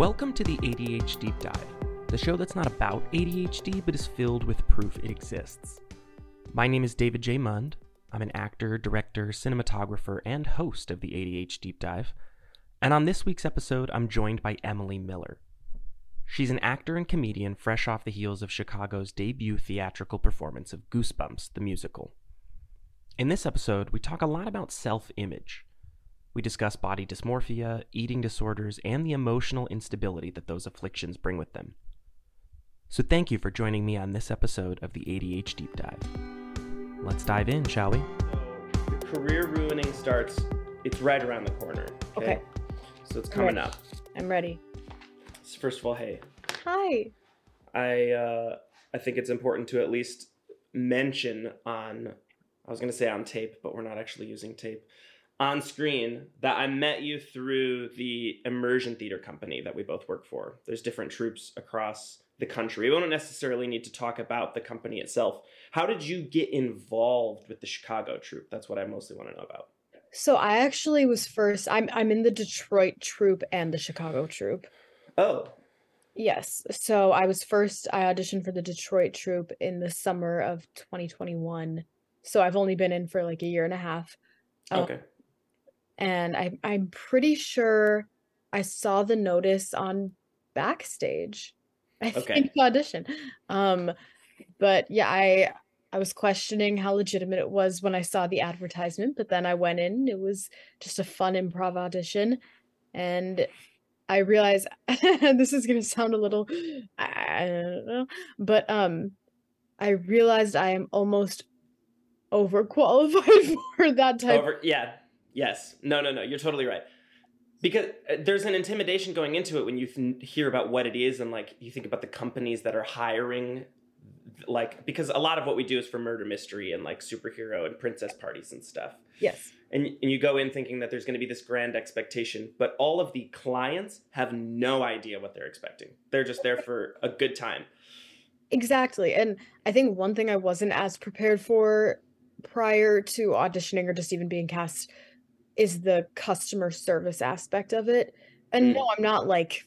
Welcome to the ADH Deep Dive, the show that's not about ADHD but is filled with proof it exists. My name is David J. Mund. I'm an actor, director, cinematographer, and host of the ADH Deep Dive. And on this week's episode, I'm joined by Emily Miller. She's an actor and comedian fresh off the heels of Chicago's debut theatrical performance of Goosebumps, the musical. In this episode, we talk a lot about self image. We discuss body dysmorphia, eating disorders, and the emotional instability that those afflictions bring with them. So, thank you for joining me on this episode of the ADH Deep Dive. Let's dive in, shall we? So, the career ruining starts, it's right around the corner. Okay. So, it's coming ready. up. I'm ready. So first of all, hey, Hi. I uh, I think it's important to at least mention on I was going to say on tape, but we're not actually using tape on screen that I met you through the immersion theater company that we both work for. There's different troupes across the country. We don't necessarily need to talk about the company itself. How did you get involved with the Chicago troupe? That's what I mostly want to know about. So I actually was first. I'm I'm in the Detroit troupe and the Chicago troupe. Oh, Yes. So I was first. I auditioned for the Detroit troupe in the summer of 2021. So I've only been in for like a year and a half. Um, okay. And I I'm pretty sure I saw the notice on backstage. I Okay. think audition. Um, but yeah, I I was questioning how legitimate it was when I saw the advertisement, but then I went in. It was just a fun improv audition, and I realized this is gonna sound a little I don't know, but um, I realized I am almost overqualified for that type Over, yeah, yes. No, no, no. You're totally right. Because uh, there's an intimidation going into it when you th- hear about what it is and like you think about the companies that are hiring like because a lot of what we do is for murder mystery and like superhero and princess parties and stuff. Yes. And, and you go in thinking that there's going to be this grand expectation, but all of the clients have no idea what they're expecting. They're just there for a good time. Exactly. And I think one thing I wasn't as prepared for prior to auditioning or just even being cast is the customer service aspect of it. And no, I'm not like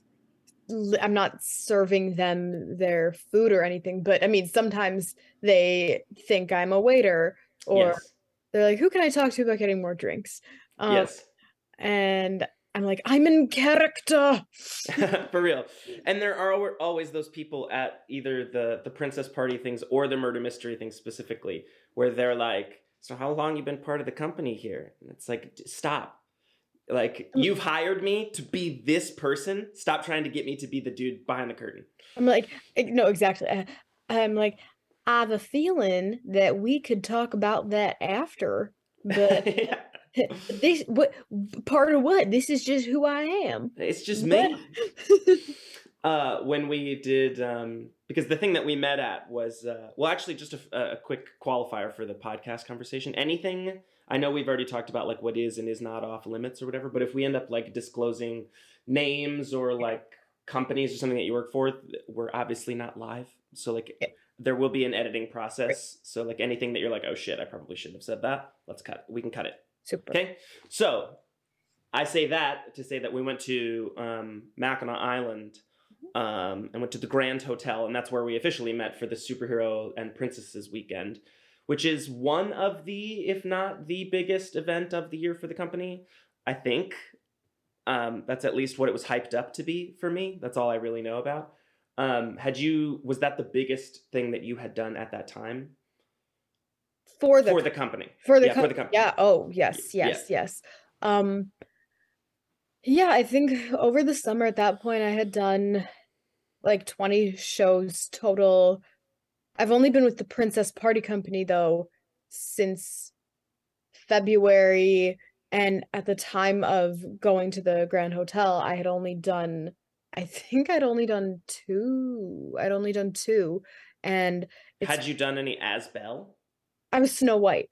I'm not serving them their food or anything, but I mean sometimes they think I'm a waiter or yes. they're like, who can I talk to about getting more drinks? Um, yes. And I'm like, I'm in character. for real and there are always those people at either the the princess party things or the murder mystery things specifically where they're like so how long you been part of the company here and it's like stop like you've hired me to be this person stop trying to get me to be the dude behind the curtain I'm like, eh, no, exactly. Uh, I'm like, I have a feeling that we could talk about that after, but Yeah. this what part of what? This is just who I am. it's just me uh, when we did um, because the thing that we met at was uh, well actually just a, a quick qualifier for the podcast conversation. Anything i know we've already talked about like what is and is not off limits or whatever but if we end up like disclosing names or like companies or something that you work for we're obviously not live. So like Yeah. there will be an editing process. So like anything that you're like oh shit i probably shouldn't have said that let's cut we can cut it. Super. Okay, so I say that to say that we went to um, Mackinac Island um, and went to the Grand Hotel, and that's where we officially met for the Superhero and Princesses Weekend, which is one of the, if not the biggest event of the year for the company. I think um, that's at least what it was hyped up to be for me. That's all I really know about. Um, had you was that the biggest thing that you had done at that time For the for the company? for the yeah, com- for the company. Yeah. Oh, yes, yeah. yes, yes. Um yeah, I think over the summer at that point I had done like 20 shows total. I've only been with the Princess Party Company though since February and at the time of going to the Grand Hotel, I had only done I think I'd only done two. I'd only done two and Had you done any as Belle? I was Snow White.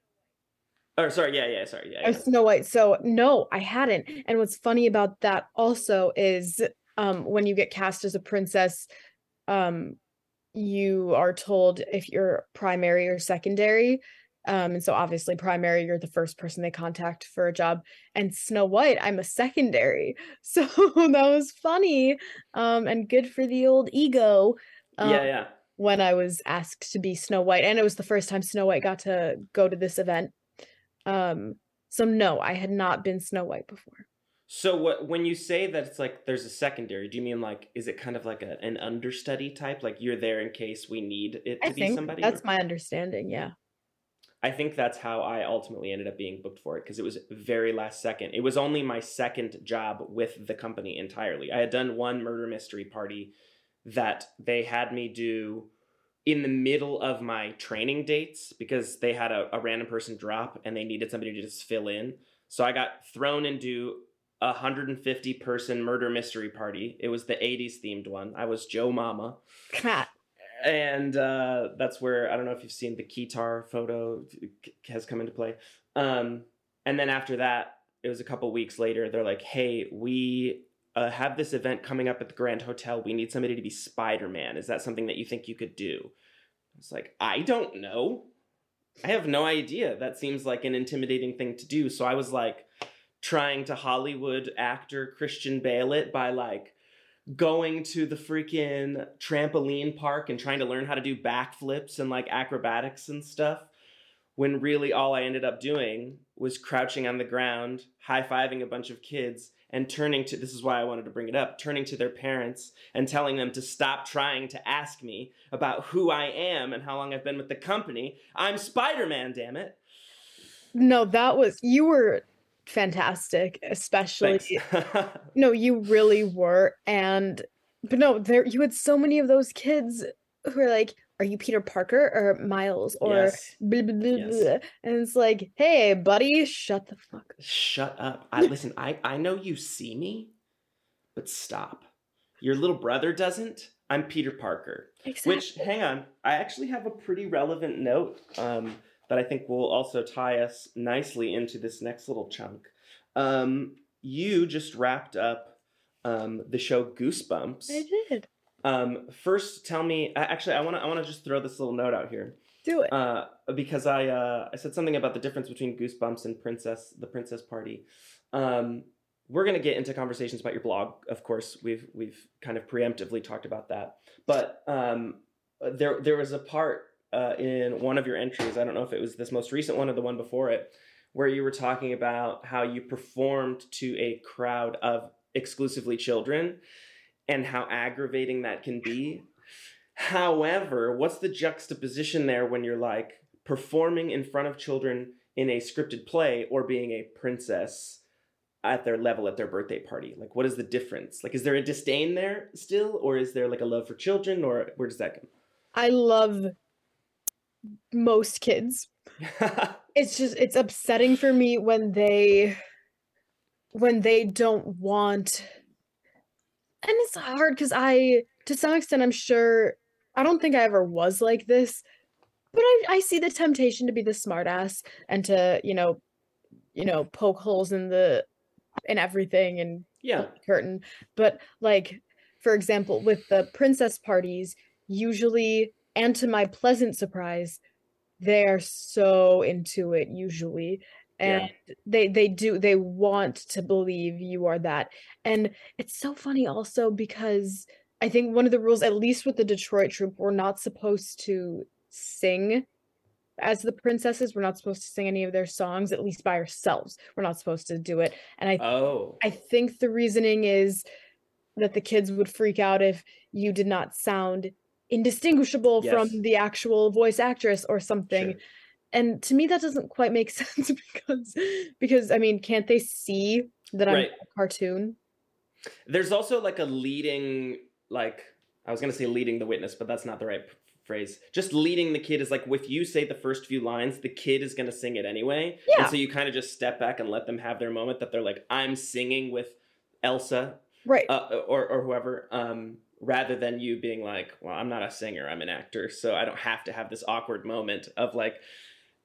Or sorry, yeah, yeah, sorry, yeah. Yeah. Snow White. So no, I hadn't. And what's funny about that also is um when you get cast as a princess, um you are told if you're primary or secondary. Um, and so obviously primary, you're the first person they contact for a job. And Snow White, I'm a secondary. So that was funny. Um, and good for the old ego. Um, yeah, yeah. When I was asked to be Snow White, and it was the first time Snow White got to go to this event. Um, so no, I had not been Snow White before. So what when you say that it's like there's a secondary, do you mean like is it kind of like a, an understudy type? Like you're there in case we need it to I be think somebody? that's or- my understanding. Yeah. I think that's how I ultimately ended up being booked for it because it was very last second. It was only my second job with the company entirely. I had done one murder mystery party that they had me do in the middle of my training dates because they had a, a random person drop and they needed somebody to just fill in. So I got thrown into a 150 person murder mystery party. It was the 80s themed one. I was Joe Mama and uh, that's where I don't know if you've seen the Keytar photo has come into play. Um, and then after that, it was a couple weeks later. They're like, "Hey, we uh, have this event coming up at the Grand Hotel. We need somebody to be Spider Man. Is that something that you think you could do?" It's like I don't know. I have no idea. That seems like an intimidating thing to do. So I was like trying to Hollywood actor Christian Bale it by like going to the freaking trampoline park and trying to learn how to do backflips and like acrobatics and stuff when really all I ended up doing was crouching on the ground, high fiving a bunch of kids, and turning to this is why I wanted to bring it up turning to their parents and telling them to stop trying to ask me about who I am and how long I've been with the company. I'm Spider Man, damn it. No, that was you were fantastic, especially no, you really were. And but no, there you had so many of those kids who are like, Are you Peter Parker or Miles? Or yes. blah, blah, blah, Yes. and it's like, hey buddy, shut the fuck up. Shut up. I listen, I, I know you see me, but stop. Your little brother doesn't. I'm Peter Parker. Exactly. Which, hang on, I actually have a pretty relevant note um, that I think will also tie us nicely into this next little chunk. Um, you just wrapped up um, the show Goosebumps. I did. Um, first, tell me. Actually, I want to. I want to just throw this little note out here Do it. uh, because I uh, I said something about the difference between Goosebumps and Princess the Princess Party. Um, we're gonna get into conversations about your blog, of course. We've we've kind of preemptively talked about that, but um, there there was a part uh, in one of your entries. I don't know if it was this most recent one or the one before it, where you were talking about how you performed to a crowd of exclusively children and how aggravating that can be. However, what's the juxtaposition there when you're like performing in front of children in a scripted play or being a princess at their level at their birthday party? Like, what is the difference? Like, is there a disdain there still, or is there like a love for children, or where does that come? I love most kids. It's just it's upsetting for me when they when they don't want and it's hard because I to some extent I'm sure I don't think I ever was like this, but I, I see the temptation to be the smartass and to, you know, you know, poke holes in the in everything and yeah, curtain. But like, for example, with the princess parties, usually, and to my pleasant surprise, they're so into it usually. Yeah. And they they do they want to believe you are that. And it's so funny also because I think one of the rules, at least with the Detroit troupe, we're not supposed to sing as the princesses. We're not supposed to sing any of their songs, at least by ourselves. We're not supposed to do it. And I oh, I think the reasoning is that the kids would freak out if you did not sound indistinguishable Yes. from the actual voice actress or something. sure. And to me that doesn't quite make sense because because I mean, can't they see that I'm Right. a cartoon? There's also like a leading, like I was gonna say leading the witness, but that's not the right phrase. Just leading the kid is like if you say the first few lines, the kid is gonna sing it anyway. Yeah. And so you kind of just step back and let them have their moment that they're like, I'm singing with Elsa Right. uh, or or whoever. Um, rather than you being like, well, I'm not a singer, I'm an actor, so I don't have to have this awkward moment of like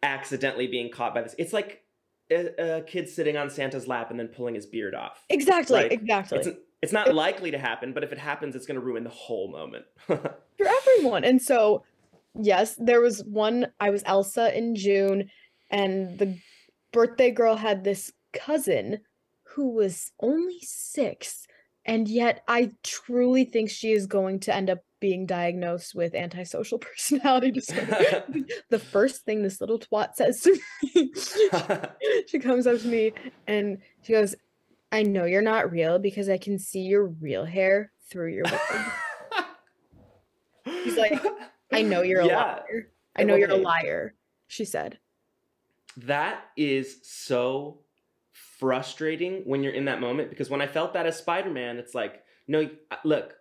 accidentally being caught by this. It's like a, a kid sitting on Santa's lap and then pulling his beard off. exactly, like, exactly. It's it's not likely to happen, but if it happens, it's going to ruin the whole moment. for everyone. And so yes, there was one. I was Elsa in June, and the birthday girl had this cousin who was only six, and yet I truly think she is going to end up being diagnosed with antisocial personality disorder. the first thing this little twat says to me, she comes up to me and she goes, I know you're not real because I can see your real hair through your wig. He's like, I know you're a Yeah. liar. I know you're a liar, she said. That is so frustrating when you're in that moment because when I felt that as Spider Man, it's like, no, uh, look,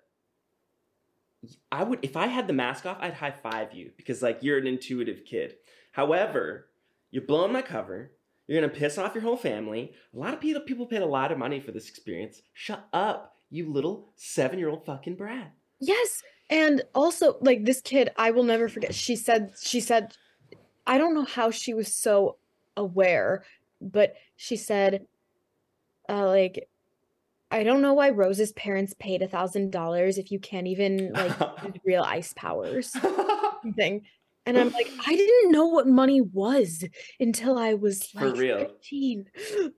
I would, if I had the mask off, I'd high five you because, like, you're an intuitive kid. However, you're blowing my cover. You're gonna piss off your whole family. A lot of people people paid a lot of money for this experience. Shut up, you little seven year old fucking brat. Yes. And also like this kid, I will never forget. She said she said I don't know how she was so aware, but she said uh like I don't know why Rose's parents paid a thousand dollars if you can't even like real ice powers. Something. And I'm like, I didn't know what money was until I was For like real. 15.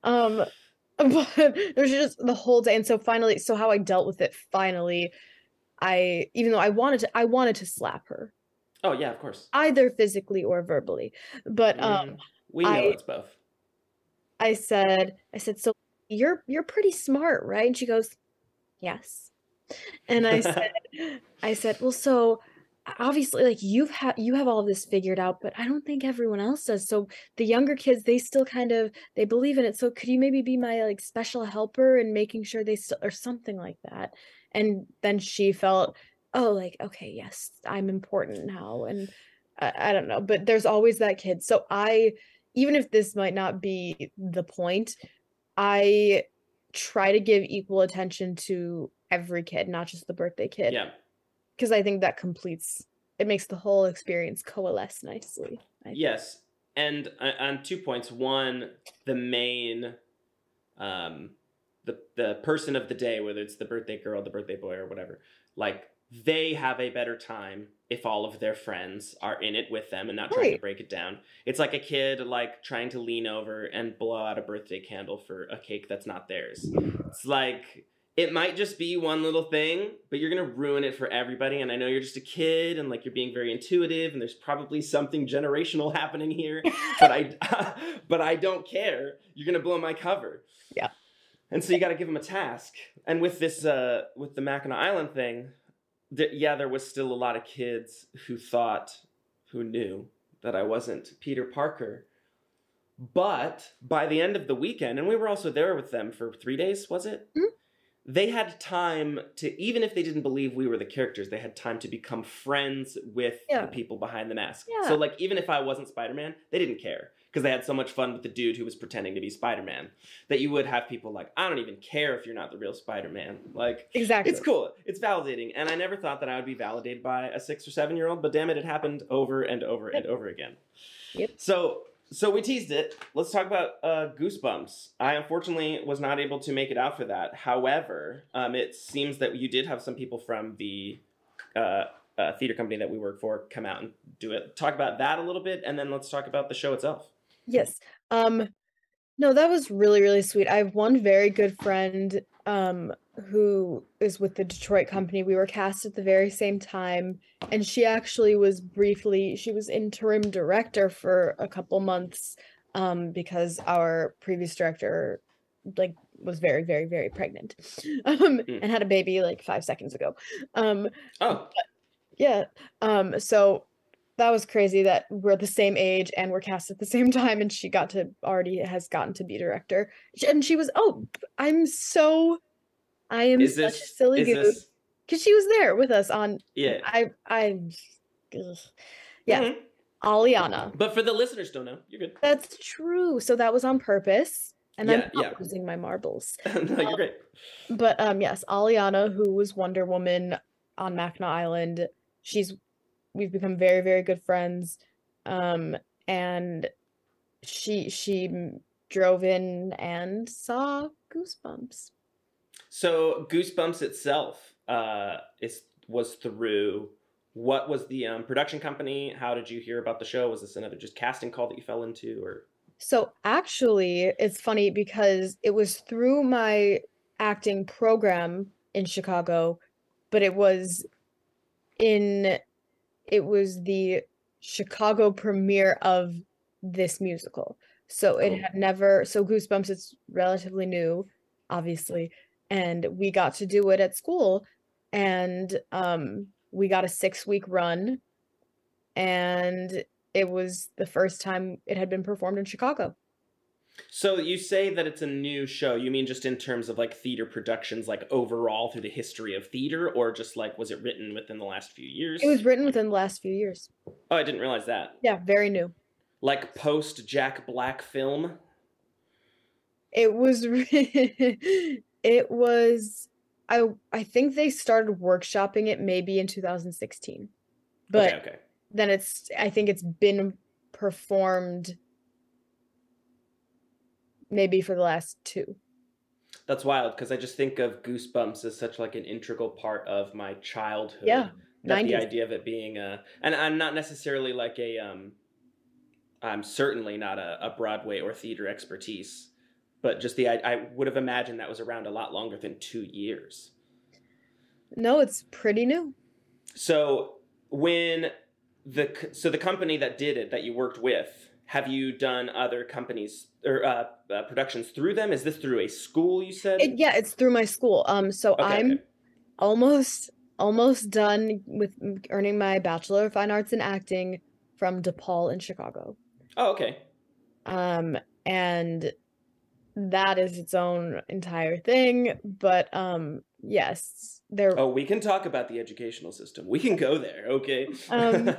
Um but there's just the whole day. And so finally, so how I dealt with it finally, I even though I wanted to I wanted to slap her, oh yeah, of course. either physically or verbally. But um Mm, we know I- it's both. I said, I said, so you're you're pretty smart, right? And she goes, yes. And I said, I said, well, so obviously, like you've had you have all of this figured out, but I don't think everyone else does. So the younger kids, they still kind of they believe in it. So could you maybe be my like special helper and making sure they still or something like that? And then she felt, oh, like okay, yes, I'm important now, and I, I don't know, but there's always that kid. So I even if this might not be the point, I try to give equal attention to every kid, not just the birthday kid, Yeah. because I think that completes it makes the whole experience coalesce nicely. I think. Yes, and uh, on two points. One, the main, um, the the person of the day, whether it's the birthday girl, the birthday boy, or whatever, like they have a better time if all of their friends are in it with them and not trying to break it down. It's like a kid like trying to lean over and blow out a birthday candle for a cake that's not theirs. It's like it might just be one little thing, but you're gonna ruin it for everybody. And I know you're just a kid and like you're being very intuitive, and there's probably something generational happening here. But I, but I don't care. You're gonna blow my cover. Yeah. And so you got to give them a task. And with this, uh, with the Mackinac Island thing, th- yeah, there was still a lot of kids who thought, who knew that I wasn't Peter Parker. But by the end of the weekend, and we were also there with them for three days, was it? Mhm. They had time to, even if they didn't believe we were the characters, they had time to become friends with Yeah. the people behind the mask. Yeah. So, like, even if I wasn't Spider Man, they didn't care because they had so much fun with the dude who was pretending to be Spider Man that you would have people like, I don't even care if you're not the real Spider Man. Like, Exactly. it's cool. It's validating. And I never thought that I would be validated by a six or seven year old, but damn it, it happened over and over and over again. Yep. So so we teased it. Let's talk about uh, Goosebumps. I unfortunately was not able to make it out for that. However, um, it seems that you did have some people from the uh, uh, theater company that we work for come out and do it. Talk about that a little bit, and then let's talk about the show itself. Yes. Um no, that was really really sweet. I have one very good friend um who is with the Detroit company. We were cast at the very same time and she actually was briefly she was interim director for a couple months um because our previous director like was very very very pregnant um and had a baby like 5 seconds ago. Um Oh, yeah. Um, so that was crazy that we're the same age and we're cast at the same time and she got to already has gotten to be director. And she was oh, I'm so I am is such a silly goose. Cause she was there with us on Yeah. I I ugh. yeah, Mhm. Aliana. But for the listeners, don't know. You're good. That's true. So that was on purpose. And I'm Yeah, losing my marbles. no, you're great. But um yes, Aliana, who was Wonder Woman on Mackinac Island, she's we've become very, very good friends. Um and she she drove in and saw Goosebumps. So Goosebumps itself uh, is was through what was the um, production company? How did you hear about the show? Was this another just casting call that you fell into, or? So actually, it's funny because it was through my acting program in Chicago, but it was in it was the Chicago premiere of this musical. So it had never so Goosebumps it's relatively new, obviously, and we got to do it at school and um we got a 6-week run and it was the first time it had been performed in Chicago. So you say that it's a new show. You mean just in terms of like theater productions, like overall through the history of theater, or just like was it written within the last few years? It was written within the last few years. Oh, I didn't realize that. Yeah, very new. Like post Jack Black film. It was it was I I think they started workshopping it maybe in 2016. But okay, okay. then it's I think it's been performed maybe for the last two. That's wild because I just think of Goosebumps as such like an integral part of my childhood. Yeah, That the idea of it being a, and I'm not necessarily like a, um, I'm certainly not a, a Broadway or theater expertise, but just the I, I would have imagined that was around a lot longer than two years. No, it's pretty new. So when the so the company that did it that you worked with, have you done other companies or uh, uh, productions through them? Is this through a school? You said. It, yeah, it's through my school. Um so Okay, I'm okay. almost almost done with earning my bachelor of fine arts in acting from DePaul in Chicago. Oh, okay. um and that is its own entire thing but um yes there Oh, we can talk about the educational system. We can go there. Okay. Um,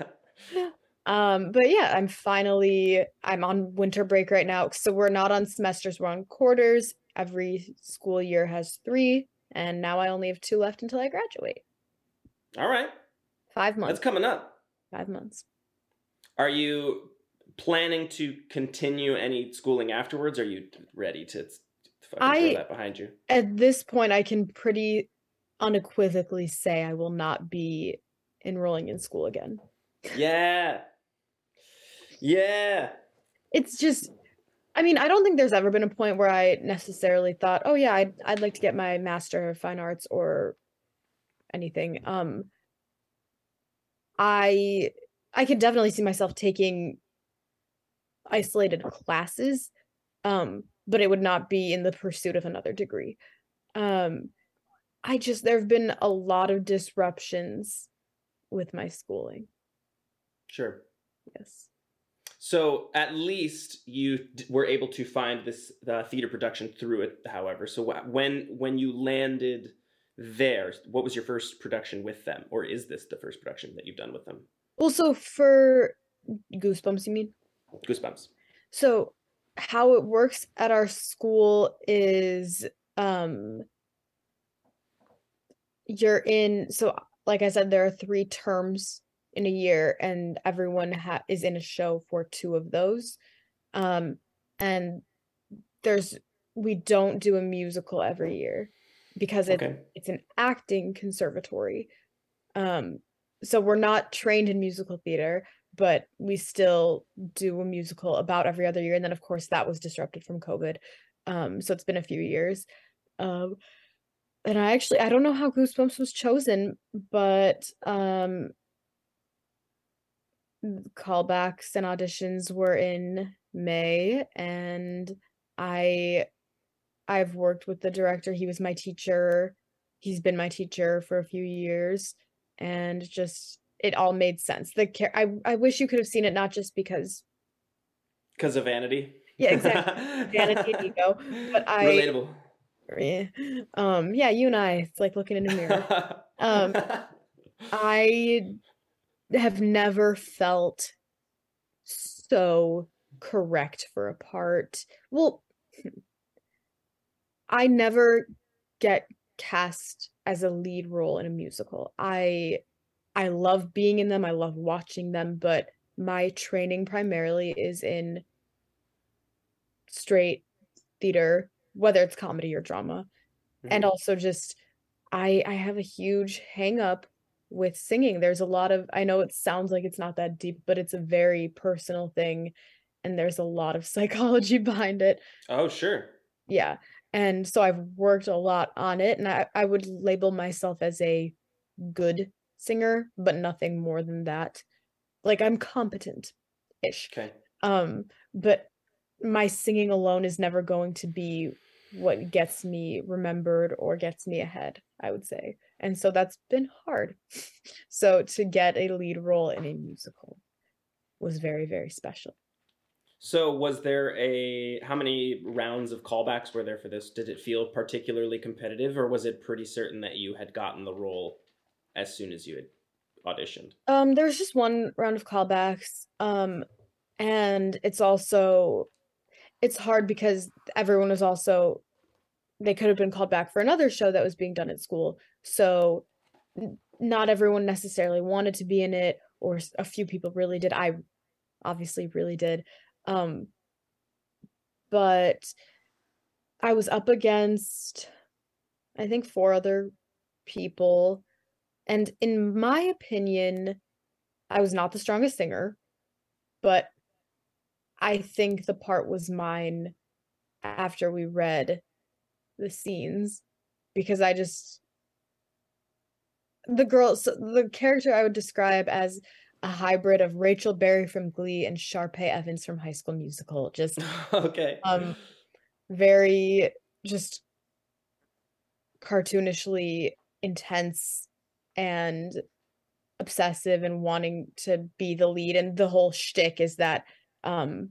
um but yeah i'm finally i'm on winter break right now so we're not on semesters we're on quarters every school year has three and now i only have two left until i graduate All right. five That's months coming up. five months Are you planning to continue any schooling afterwards? Are you ready to I- throw that behind you? at this point i can pretty unequivocally say i will not be enrolling in school again Yeah. Yeah. it's just I mean, I don't think there's ever been a point where I necessarily thought, "Oh yeah, I'd I'd like to get my master of fine arts or anything." Um I I could definitely see myself taking isolated classes um but it would not be in the pursuit of another degree. Um I just there've been a lot of disruptions with my schooling. Sure. Yes. So at least you d- were able to find this uh, theater production through it. However, so wh- when when you landed there, what was your first production with them, or is this the first production that you've done with them? Also for Goosebumps, you mean? Goosebumps. So how it works at our school is um you're in so like I said there are 3 terms in a year and everyone ha- is in a show for two of those. Um and there's we don't do a musical every year because it, Okay. it's an acting conservatory. Um, so we're not trained in musical theater, but we still do a musical about every other year. And then, of course, that was disrupted from COVID. Um, so it's been a few years. Um, and I actually I don't know how Goosebumps was chosen, but um, callbacks and auditions were in May, and I I've worked with the director. He was my teacher. He's been my teacher for a few years and just it all made sense. The char- I I wish you could have seen it not just because Because of vanity. Yeah, exactly. vanity and ego, but I Relatable. Yeah. um yeah, you and I it's like looking in a mirror. Um, I have never felt so correct for a part. Well, I never get cast as a lead role in a musical. I I love being in them, I love watching them, but my training primarily is in straight theater, whether it's comedy or drama and Mhm. also just i i have a huge hang up with singing. There's a lot of I know it sounds like it's not that deep, but it's a very personal thing and there's a lot of psychology behind it. Oh, sure. Yeah. And so I've worked a lot on it and I, I would label myself as a good singer, but nothing more than that. Like I'm competent ish. Okay. Um, but my singing alone is never going to be what gets me remembered or gets me ahead, I would say. And so that's been hard. so to get a lead role in a musical was very, very special. So was there a how many rounds of callbacks were there for this? Did it feel particularly competitive or was it pretty certain that you had gotten the role as soon as you had auditioned? Um there was just one round of callbacks. Um and it's also it's hard because everyone was also they could have been called back for another show that was being done at school. So not everyone necessarily wanted to be in it or a few people really did. I obviously really did. Um but I was up against I think four other people and in my opinion I was not the strongest singer, but I think the part was mine after we read the scenes because I just the girl so the character I would describe as a hybrid of Rachel Berry from Glee and Sharpay Evans from High School Musical. Just okay. um very just cartoonishly intense and obsessive and wanting to be the lead and the whole shtick is that um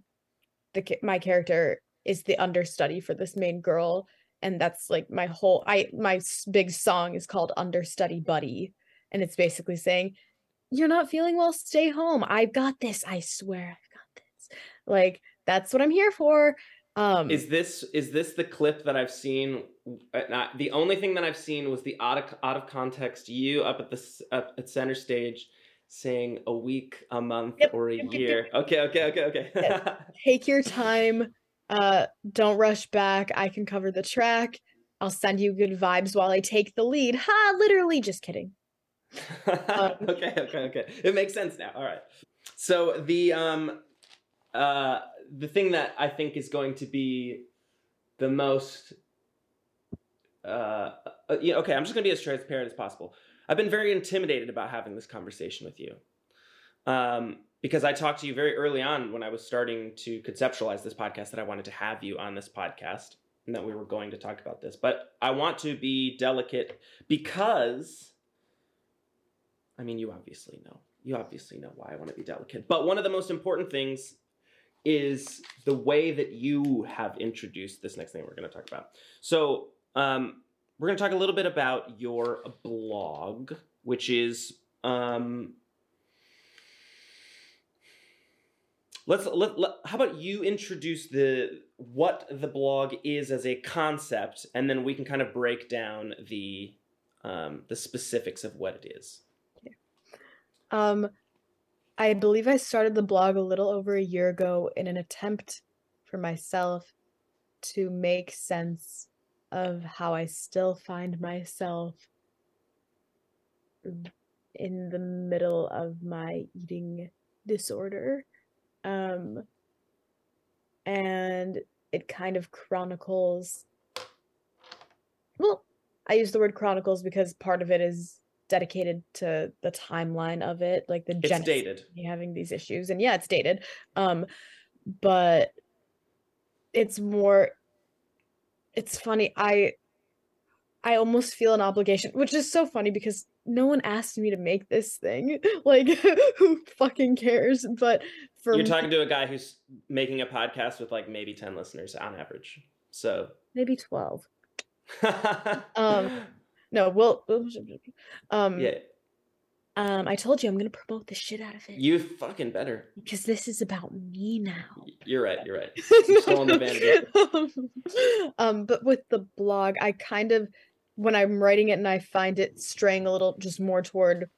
the my character is the understudy for this main girl and that's like my whole i my big song is called understudy buddy and it's basically saying you're not feeling well stay home. I've got this. I swear i've got this. Like that's what i'm here for. Um Is this is this the clip that I've seen? uh, Not, the only thing that I've seen was the out of out of context you up at the up at center stage saying a week, a month, Yep, or a yep, yep, yep, year. Okay, okay, okay, okay. Take your time uh don't rush back i can cover the track i'll send you good vibes while i take the lead ha literally just kidding okay, okay, okay. It makes sense now. All right. So the um uh the thing that I think is going to be the most uh, uh yeah, okay, I'm just going to be as transparent as possible. I've been very intimidated about having this conversation with you. Um because I talked to you very early on when I was starting to conceptualize this podcast that I wanted to have you on this podcast and that we were going to talk about this. But I want to be delicate because I mean, you obviously know. You obviously know why I want to be delicate. But one of the most important things is the way that you have introduced this next thing we're going to talk about. So, um, we're going to talk a little bit about your blog, which is um, let's let, let how about you introduce the what the blog is as a concept, and then we can kind of break down the um, the specifics of what it is. um i believe i started the blog a little over a year ago in an attempt for myself to make sense of how i still find myself in the middle of my eating disorder um and it kind of chronicles well i use the word chronicles because part of it is dedicated to the timeline of it like the It's dated. having these issues and yeah it's dated um but it's more it's funny i i almost feel an obligation which is so funny because no one asked me to make this thing like who fucking cares but for You're me- talking to a guy who's making a podcast with like maybe 10 listeners on average. So, maybe 12 Um, no we'll, we'll um yeah, um i told you i'm gonna promote the shit out of it you fucking better. because this is about me now You're right. You're right. Stolen the vanity. um but with the blog i kind of when i'm writing it and i find it straying a little just more toward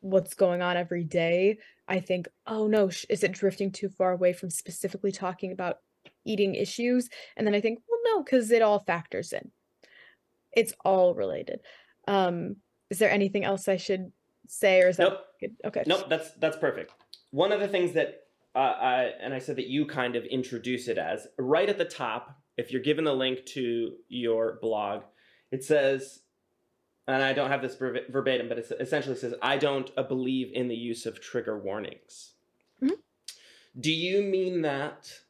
what's going on every day i think oh no sh- is it drifting too far away from specifically talking about eating issues and then i think well no because it all factors in it's all related um is there anything else i should say, or is that Nope. good? Okay. Nope, that's that's perfect. One of the things that uh, I and I said that you kind of introduce it as right at the top. If you're given the link to your blog, it says, and I don't have this verbatim, but it essentially says, "I don't believe in the use of trigger warnings." Mhm. Do you mean that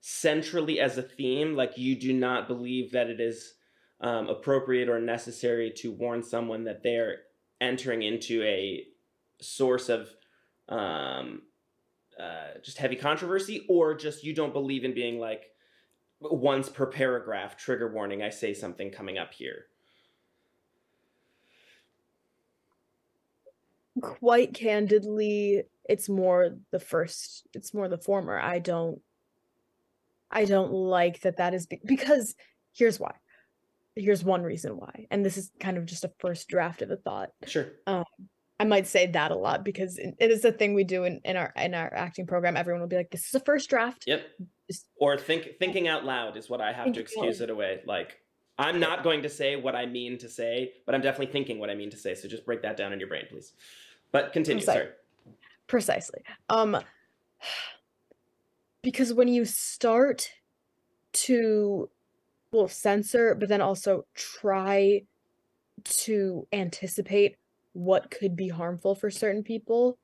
centrally as a theme, like you do not believe that it is um, appropriate or necessary to warn someone that they're entering into a source of um, uh, just heavy controversy, or just you don't believe in being like once per paragraph trigger warning. I say something coming up here. Quite candidly, it's more the first. It's more the former. I don't. I don't like that. That is be- because here's why. Here's one reason why, and this is kind of just a first draft of a thought. Sure. um, I might say that a lot because it it is a thing we do in, in our in our acting program. Everyone will be like, "This is a first draft." Yep. Just- Or think thinking out loud is what I have to excuse it away. Like I'm not going to say what I mean to say, but I'm definitely thinking what I mean to say. So just break that down in your brain, please. But continue. Sorry. Precisely. Um because when you start to well censor but then also try to anticipate what could be harmful for certain people.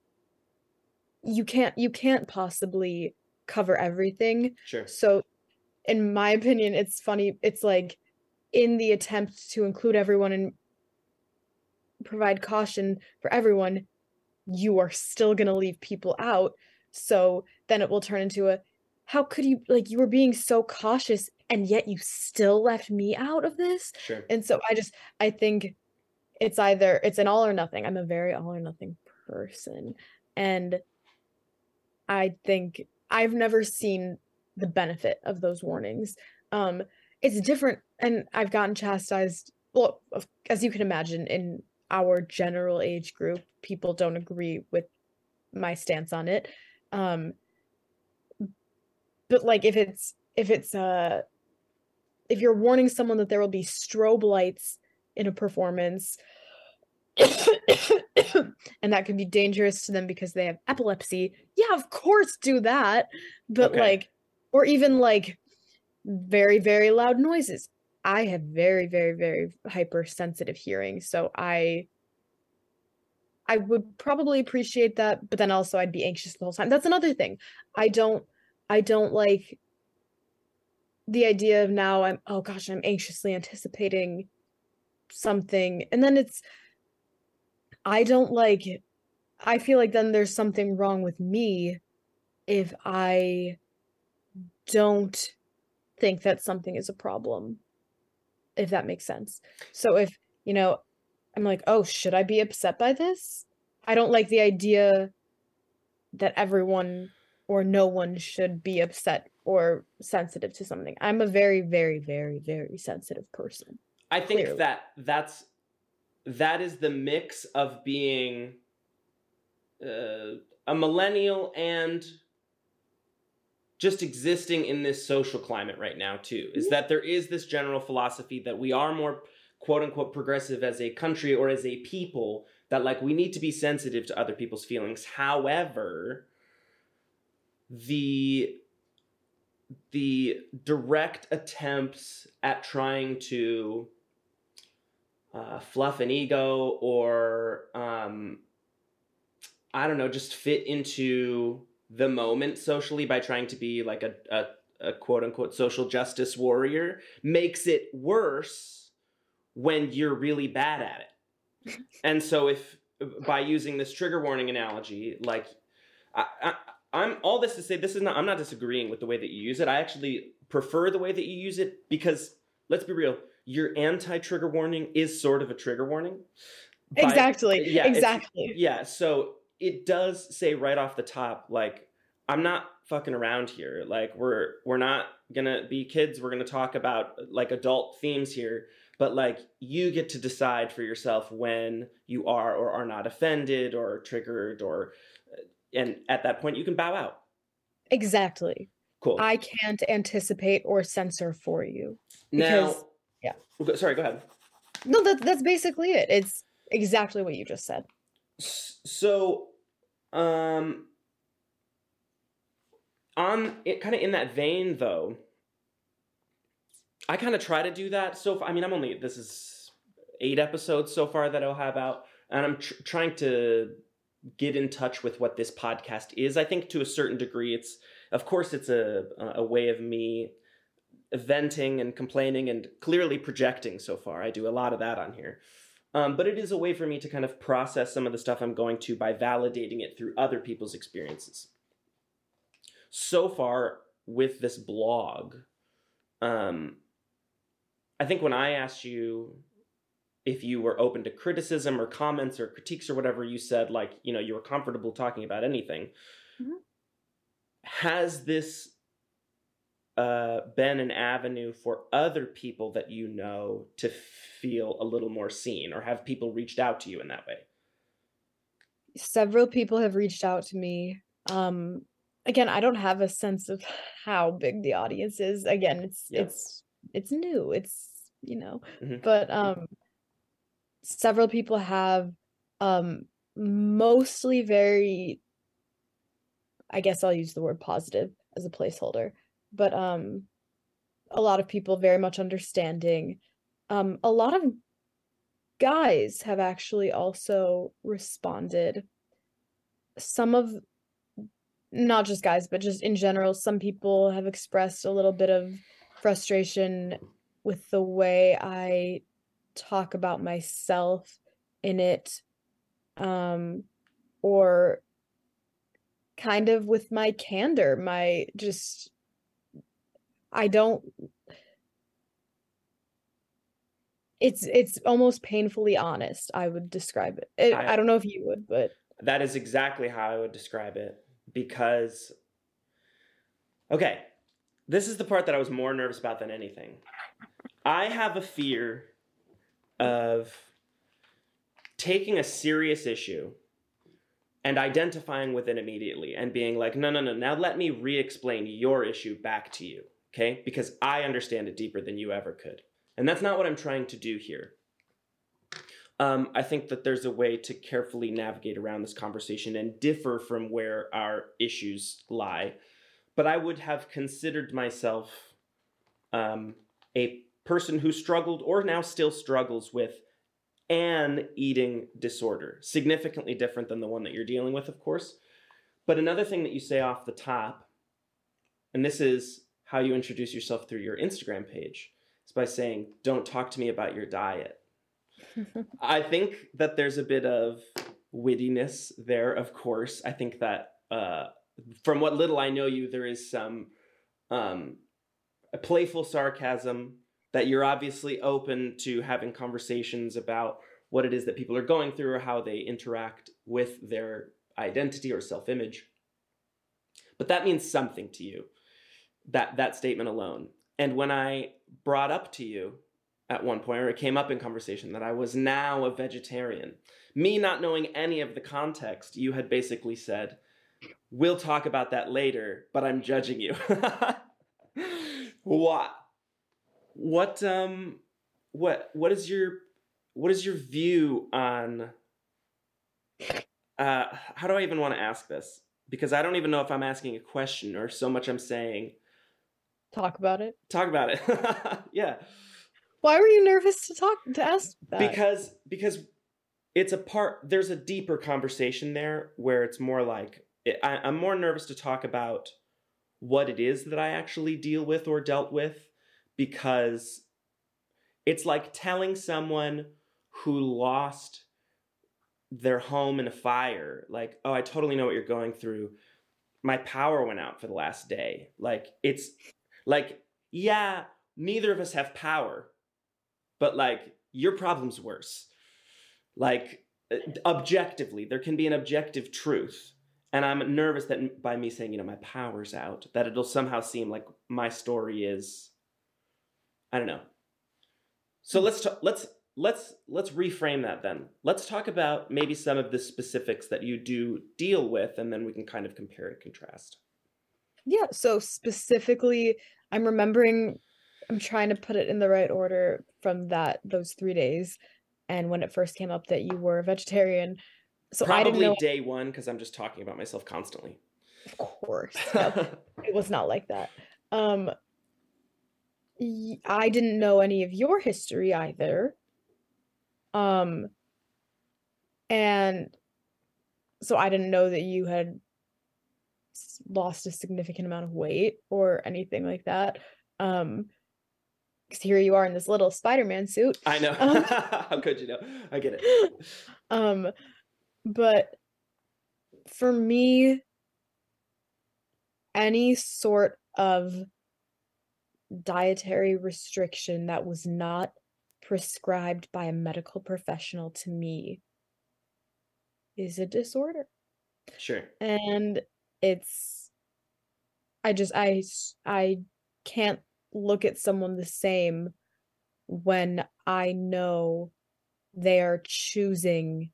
You can't you can't possibly cover everything. Sure. so in my opinion it's funny it's like in the attempt to include everyone and provide caution for everyone you are still going to leave people out. So then it will turn into a how could you like you were being so cautious and yet you still left me out of this Sure. and so i just i think it's either it's an all or nothing. I'm a very all or nothing person and i think i've never seen the benefit of those warnings. Um it's different and i've gotten chastised well as you can imagine in our general age group people don't agree with my stance on it. Um but like if it's if it's uh if you're warning someone that there will be strobe lights in a performance and that could be dangerous to them because they have epilepsy yeah of course do that. But Okay. like or even like very very loud noises. I have very very very hypersensitive hearing so i i would probably appreciate that but then also i'd be anxious the whole time. That's another thing. I don't i don't like the idea of now i'm oh gosh i'm anxiously anticipating something. And then it's i don't like i feel like then there's something wrong with me if i don't think that something is a problem if that makes sense. So if you know i'm like oh should i be upset by this? I don't like the idea that everyone or no one should be upset or sensitive to something. I'm a very very very very sensitive person I think Clearly. that that's that is the mix of being uh, a millennial and just existing in this social climate right now too is that there is this general philosophy that we are more quote unquote progressive as a country or as a people that like we need to be sensitive to other people's feelings. However the the direct attempts at trying to uh, fluff an ego or um, I don't know, just fit into the moment socially by trying to be like a, a, a quote unquote social justice warrior makes it worse when you're really bad at it. and so if by using this trigger warning analogy, like I, I, I'm all this to say, this is not. I'm not disagreeing with the way that you use it. I actually prefer the way that you use it because let's be real. Your anti-trigger warning is sort of a trigger warning. By- exactly yeah, exactly Yeah, so it does say right off the top, like, I'm not fucking around here. Like, we're we're not gonna be kids. We're gonna talk about like adult themes here. But like, you get to decide for yourself when you are or are not offended or triggered, or and at that point you can bow out. exactly Cool. i can't anticipate or censor for you now, because- yeah. Go- Sorry, go ahead. no that, that's basically it it's exactly what you just said So, um, on it, kind of in that vein, though, I kind of try to do that. So, I mean, I'm only this is eight episodes so far that I'll have out, and I'm tr- trying to get in touch with what this podcast is. I think to a certain degree, it's of course it's a a way of me venting and complaining and clearly projecting so far. I do a lot of that on here. Um, but it is a way for me to kind of process some of the stuff I'm going to by validating it through other people's experiences. So far with this blog, um, I think when I asked you if you were open to criticism or comments or critiques or whatever, you said like, you know, you were comfortable talking about anything. Mm-hmm. Has this uh, been an avenue for other people that you know to feel a little more seen or have people reached out to you in that way several people have reached out to me um again i don't have a sense of how big the audience is again it's yeah. it's it's new it's you know mm-hmm. but um several people have um mostly very i guess i'll use the word positive as a placeholder but um a lot of people very much understanding. Um a lot of guys have actually also responded. Some of not just guys but just in general some people have expressed a little bit of frustration with the way i talk about myself in it um or kind of with my candor my just I don't it's it's almost painfully honest i would describe it. it I, I, don't know if you would but that is exactly how i would describe it because okay this is the part that i was more nervous about than anything i have a fear of taking a serious issue and identifying with it immediately and being like no no no now let me re-explain your issue back to you okay? Because I understand it deeper than you ever could. And that's not what I'm trying to do here. Um, I think that there's a way to carefully navigate around this conversation and differ from where our issues lie. But I would have considered myself um, a person who struggled or now still struggles with an eating disorder, significantly different than the one that you're dealing with, of course. But another thing that you say off the top, and this is how you introduce yourself through your Instagram page is by saying, Don't talk to me about your diet. I think that there's a bit of wittiness there, of course. I think that uh, from what little I know you, there is some um, playful sarcasm that you're obviously open to having conversations about what it is that people are going through or how they interact with their identity or self image. But that means something to you that that statement alone. And when I brought up to you at one point, or it came up in conversation, that I was now a vegetarian, me not knowing any of the context, you had basically said, We'll talk about that later, but I'm judging you. what? What um what what is your what is your view on uh how do I even want to ask this? Because I don't even know if I'm asking a question or so much I'm saying Talk about it. Talk about it. yeah. Why were you nervous to talk to ask that? Because because it's a part. There's a deeper conversation there where it's more like it, I, I'm more nervous to talk about what it is that I actually deal with or dealt with because it's like telling someone who lost their home in a fire like oh i totally know what you're going through my power went out for the last day like it's like, yeah, neither of us have power, but like your problem's worse. Like, uh, objectively, there can be an objective truth. And I'm nervous that by me saying, you know, my power's out, that it'll somehow seem like my story is, I don't know. So let's talk, let's let's let's reframe that then. Let's talk about maybe some of the specifics that you do deal with, and then we can kind of compare and contrast. Yeah. So specifically, I'm remembering I'm trying to put it in the right order from that those 3 days and when it first came up that you were a vegetarian So I didn't Probably know. day one because I'm just talking about myself constantly. Of course, no, it was not like that. Um, I didn't know any of your history either. Um, and so I didn't know that you had lost a significant amount of weight or anything like that. Um, because here you are in this little Spider-Man suit. I know. Um, How could you know? I get it. um, but for me, any sort of dietary restriction that was not prescribed by a medical professional to me is a disorder. Sure. And it's, I just, I I can't look at someone the same when I know they are choosing,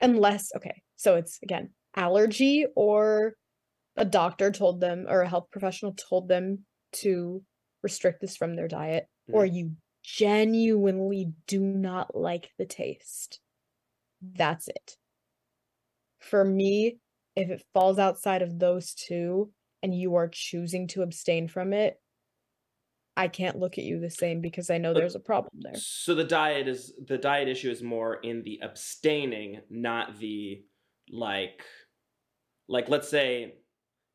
unless, okay, so it's again, allergy or a doctor told them or a health professional told them to restrict this from their diet, or you genuinely do not like the taste. That's it. For me, if it falls outside of those two and you are choosing to abstain from it, I can't look at you the same because I know there's a problem there. So the diet is the diet issue is more in the abstaining, not the like like let's say,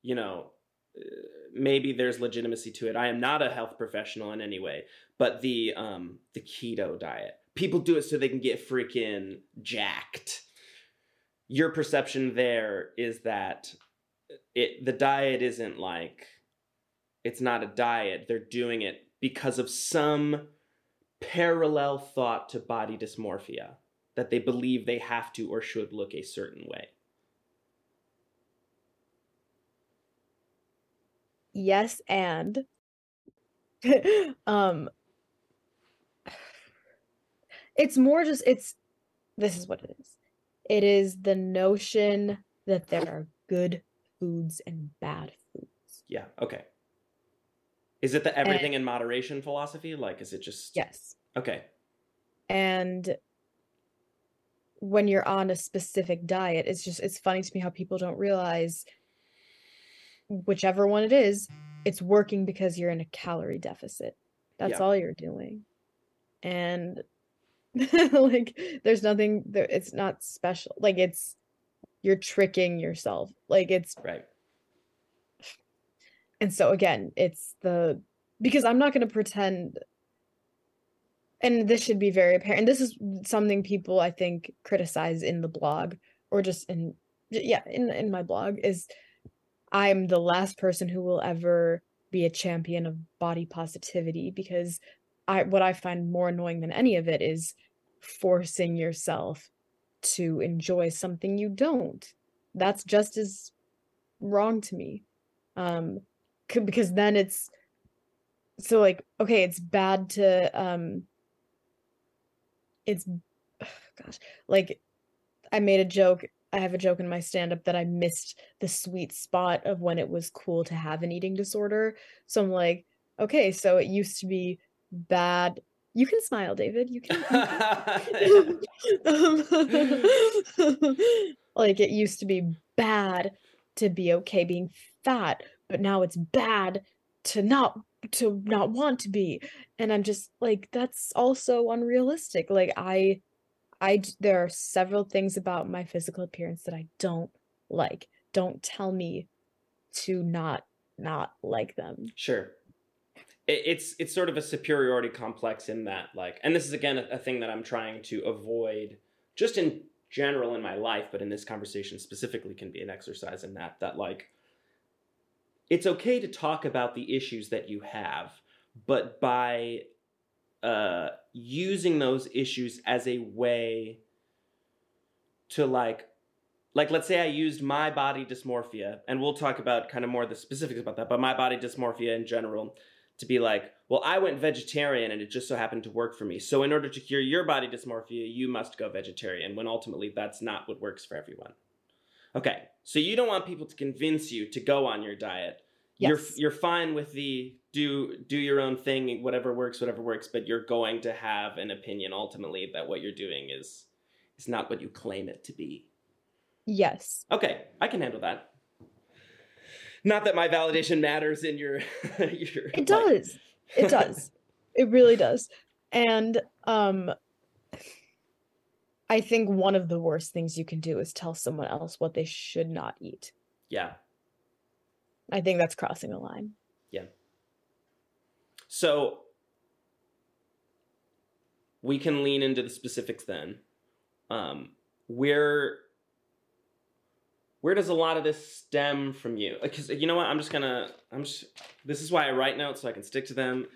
you know, uh, maybe there's legitimacy to it. I am not a health professional in any way, but the um the keto diet. People do it so they can get freaking jacked. Your perception there is that it the diet isn't like it's not a diet. They're doing it because of some parallel thought to body dysmorphia that they believe they have to or should look a certain way. Yes, and um it's more just it's this is what it is. It is the notion that there are good foods and bad foods. Yeah, okay. Is it the everything in moderation philosophy? Like, is it just. Yes. Okay. And when you're on a specific diet, it's just it's funny to me how people don't realize whichever one it is, it's working because you're in a calorie deficit. That's Yeah. all you're doing. And like there's nothing there it's not special. Like it's you're tricking yourself. Like it's Right. and so again, it's the because I'm not going to pretend and this should be very apparent. This is something people I think criticize in the blog or just in yeah, in in my blog is I'm the last person who will ever be a champion of body positivity because I what I find more annoying than any of it is forcing yourself to enjoy something you don't. That's just as wrong to me. Um c- because then it's so like okay, it's bad to um it's gosh, like I made a joke I have a joke in my stand up that I missed the sweet spot of when it was cool to have an eating disorder. So I'm like, okay, so it used to be bad. You can smile, David. You can. Um, like it used to be bad to be okay being fat, but now it's bad to not to not want to be. And I'm just like that's also unrealistic. Like I I there are several things about my physical appearance that I don't like. Don't tell me to not not like them. Sure. It, it's it's sort of a superiority complex in that like, and this is again a, a thing that I'm trying to avoid, just in general in my life, but in this conversation specifically can be an exercise in that that like, it's okay to talk about the issues that you have, but by uh, using those issues as a way to like like let's say I used my body dysmorphia, and we'll talk about kind of more the specifics about that, but my body dysmorphia in general, to be like, well, I went vegetarian and it just so happened to work for me. So in order to cure your body dysmorphia, you must go vegetarian, when ultimately that's not what works for everyone. Okay, so you don't want people to convince you to go on your diet. You're you're fine with the do do your own thing, whatever works, whatever works, but you're going to have an opinion ultimately that what you're doing is is not what you claim it to be. Yes. Okay, I can handle that. Not that my validation matters in your your It does. It does. it really does. And um I think one of the worst things you can do is tell someone else what they should not eat. yeah. I think that's crossing a line. Yeah. So we can lean into the specifics then. Um, where where does a lot of this stem from you? Because you know what, I'm just gonna I'm just this is why I write notes so I can stick to them.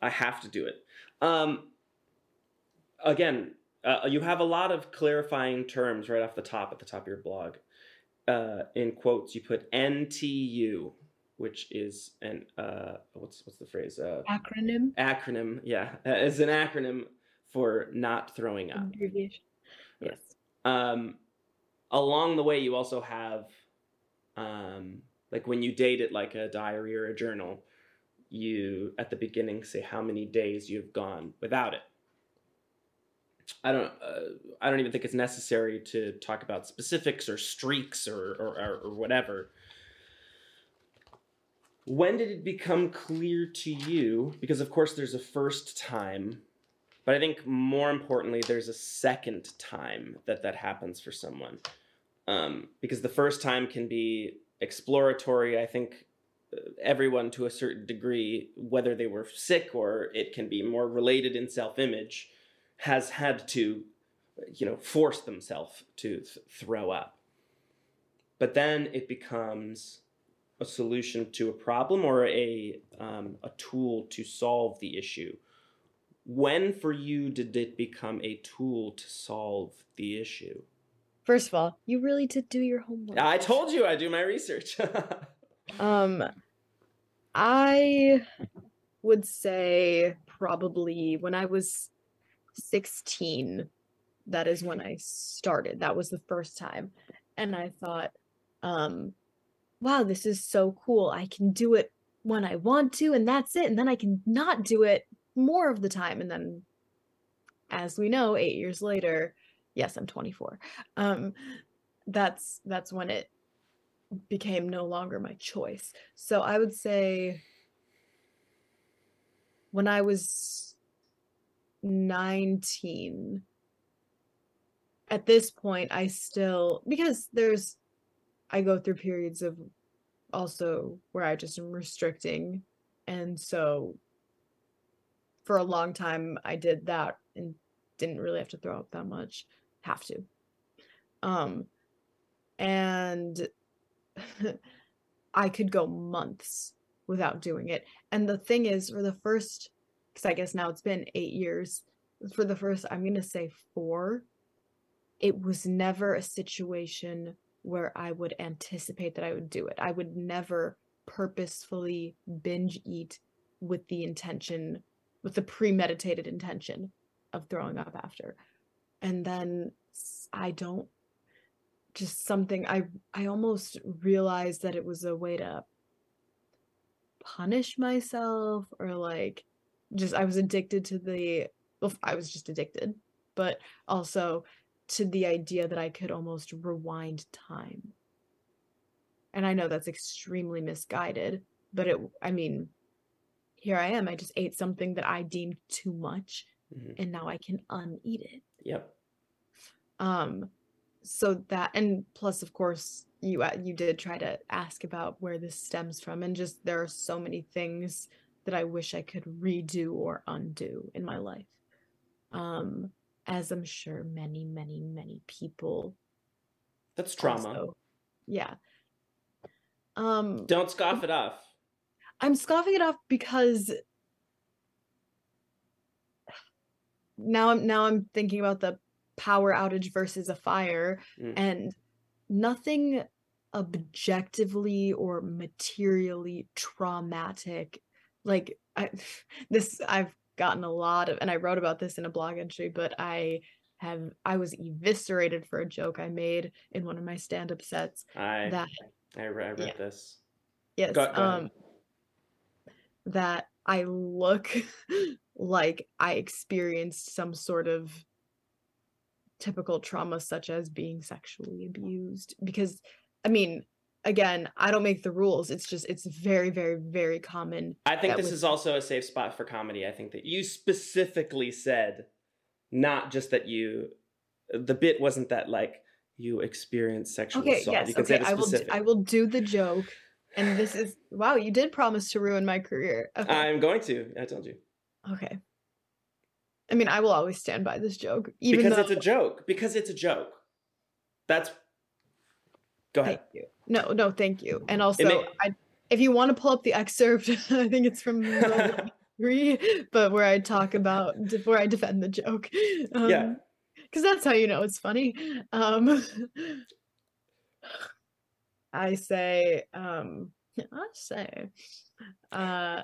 I have to do it. Um, again, uh, you have a lot of clarifying terms right off the top at the top of your blog. Uh, in quotes, you put NTU, which is an uh, what's what's the phrase? Uh, Acronym. acronym. Yeah, uh, is an acronym for not throwing up. Abbreviation. Yes. Um, along the way, you also have, um, like when you date it like a diary or a journal, you at the beginning say how many days you've gone without it. I don't. Uh, I don't even think it's necessary to talk about specifics or streaks or or, or, or whatever. When did it become clear to you? Because of course, there's a first time but I think more importantly, there's a second time that that happens for someone. Um, because the first time can be exploratory. I think uh, everyone to a certain degree, whether they were sick or it can be more related in self image, has had to, you know, force themselves to th- throw up. But then it becomes a solution to a problem or a, um, a tool to solve the issue when for you did it become a tool to solve the issue? First of all, you really did do your homework. I told you I do my research. Um, I would say probably when I was 16, that is when I started. That was the first time. And I thought, um, wow, this is so cool. I can do it when I want to, and that's it. And then I can not do it more of the time. And then, as we know, eight years later, yes, I'm 24. Um, that's that's when it became no longer my choice. So I would say when I was 19, at this point, I still, because there's, I go through periods of also where I just am restricting. And so for a long time, I did that and didn't really have to throw up that much. Have to. Um, and I could go months without doing it. And the thing is, for the first, because I guess now it's been eight years, for the first, I'm going to say four, it was never a situation where I would anticipate that I would do it. I would never purposefully binge eat with the intention, with the premeditated intention of throwing up after. And then I don't just something I I almost realized that it was a way to punish myself or like just I was addicted to the well I was just addicted but also to the idea that I could almost rewind time. And I know that's extremely misguided, but it I mean here I am I just ate something that I deemed too much Mhm. and now I can uneat it Yep. um so that and plus of course you uh, you did try to ask about where this stems from and just there are so many things that i wish i could redo or undo in my life um as i'm sure many many many people That's trauma. also- yeah um Don't scoff it off. I'm scoffing it off because now I'm now I'm thinking about the power outage versus a fire Mm. and nothing objectively or materially traumatic like I this I've gotten a lot of and I wrote about this in a blog entry but I have I was eviscerated for a joke I made in one of my stand-up sets I that I, re- I read yeah. this. Yes. Go- go um that I look like I experienced some sort of typical trauma such as being sexually abused because i mean again i don't make the rules it's just it's very very very common I think this with- is also a safe spot for comedy. I think that you specifically said not just that you the bit wasn't that like you experienced sexual okay assault. yes you can okay say i will do, i will do the joke and this is wow you did promise to ruin my career okay I'm going to. I told you. okay i mean i will always stand by this joke even because though it's a joke. Because it's a joke. That's Go ahead. Thank you. No, no, thank you. And also, may- I, if you want to pull up the excerpt, I think it's from three, but where I talk about where I defend the joke. Um, Yeah. because that's how you know it's funny. Um, I say, um, I say, uh,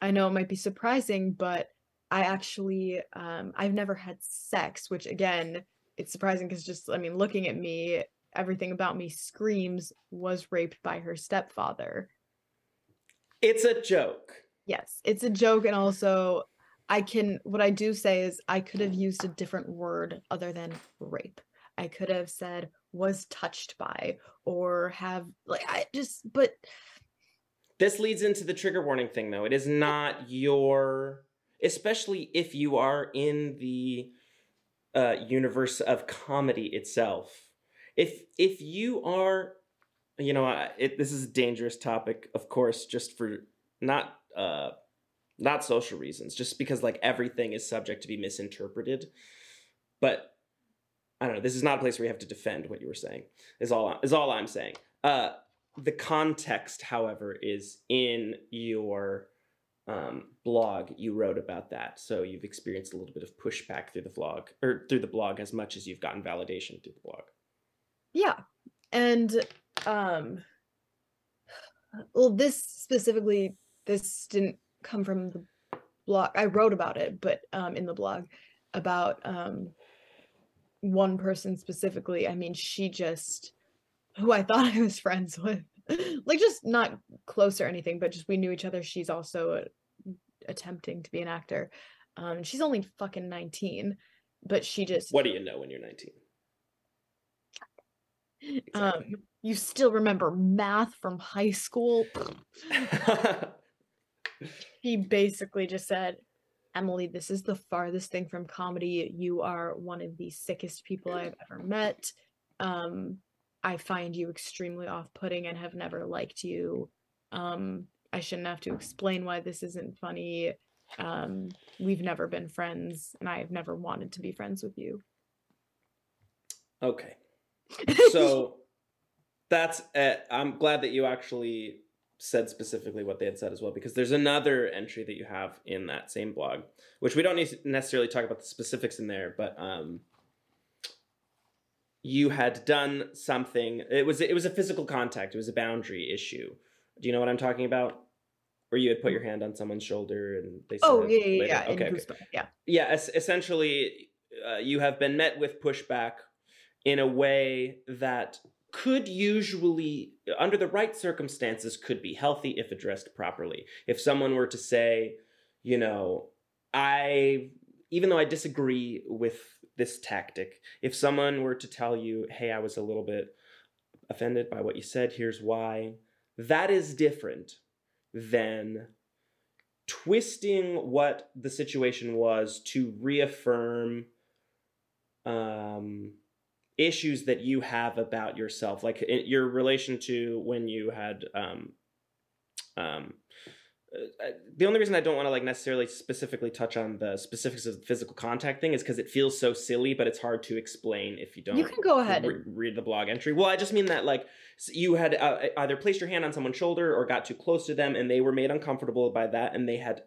I know it might be surprising, but I actually, um, I've never had sex, which again, it's surprising because just, I mean, looking at me, everything about me screams was raped by her stepfather. It's a joke. Yes, it's a joke, and also I can. What I do say is I could have used a different word other than rape. I could have said was touched by or have like I just but This leads into the trigger warning thing, though. It is not your, especially if you are in the uh, universe of comedy itself. If if you are, you know, it, this is a dangerous topic, of course, just for not uh, not social reasons, just because like everything is subject to be misinterpreted. But I don't know. This is not a place where you have to defend what you were saying. Is all is all I'm saying. Uh, the context, however, is in your um, blog. You wrote about that, so you've experienced a little bit of pushback through the vlog or through the blog as much as you've gotten validation through the blog. Yeah. And um well this specifically this didn't come from the blog. I wrote about it, but um in the blog about um one person specifically. I mean, she just who I thought I was friends with. like just not close or anything, but just we knew each other. She's also uh, attempting to be an actor. Um she's only fucking 19, but she just What do you know when you're 19? Um you still remember math from high school? he basically just said, Emily, this is the farthest thing from comedy. You are one of the sickest people I've ever met. Um, I find you extremely off putting and have never liked you. Um, I shouldn't have to explain why this isn't funny. Um, we've never been friends, and I have never wanted to be friends with you. okay. So that's uh, I'm glad that you actually said specifically what they had said as well because there's another entry that you have in that same blog which we don't need to necessarily talk about the specifics in there but um you had done something it was it was a physical contact it was a boundary issue do you know what i'm talking about where you had put your hand on someone's shoulder and they said oh it yeah, yeah, yeah. okay, okay yeah. yeah es- essentially uh, you have been met with pushback in a way that could usually under the right circumstances could be healthy if addressed properly. If someone were to say you know i even though i disagree with this tactic if someone were to tell you hey i was a little bit offended by what you said here's why that is different than twisting what the situation was to reaffirm um, issues that you have about yourself, like in your relation to when you had. Um, um, uh, the only reason I don't want to like necessarily specifically touch on the specifics of the physical contact thing is because it feels so silly, but it's hard to explain if you don't. You can go ahead. re- read the blog entry. Well, I just mean that like you had uh, either placed your hand on someone's shoulder or got too close to them, and they were made uncomfortable by that, and they had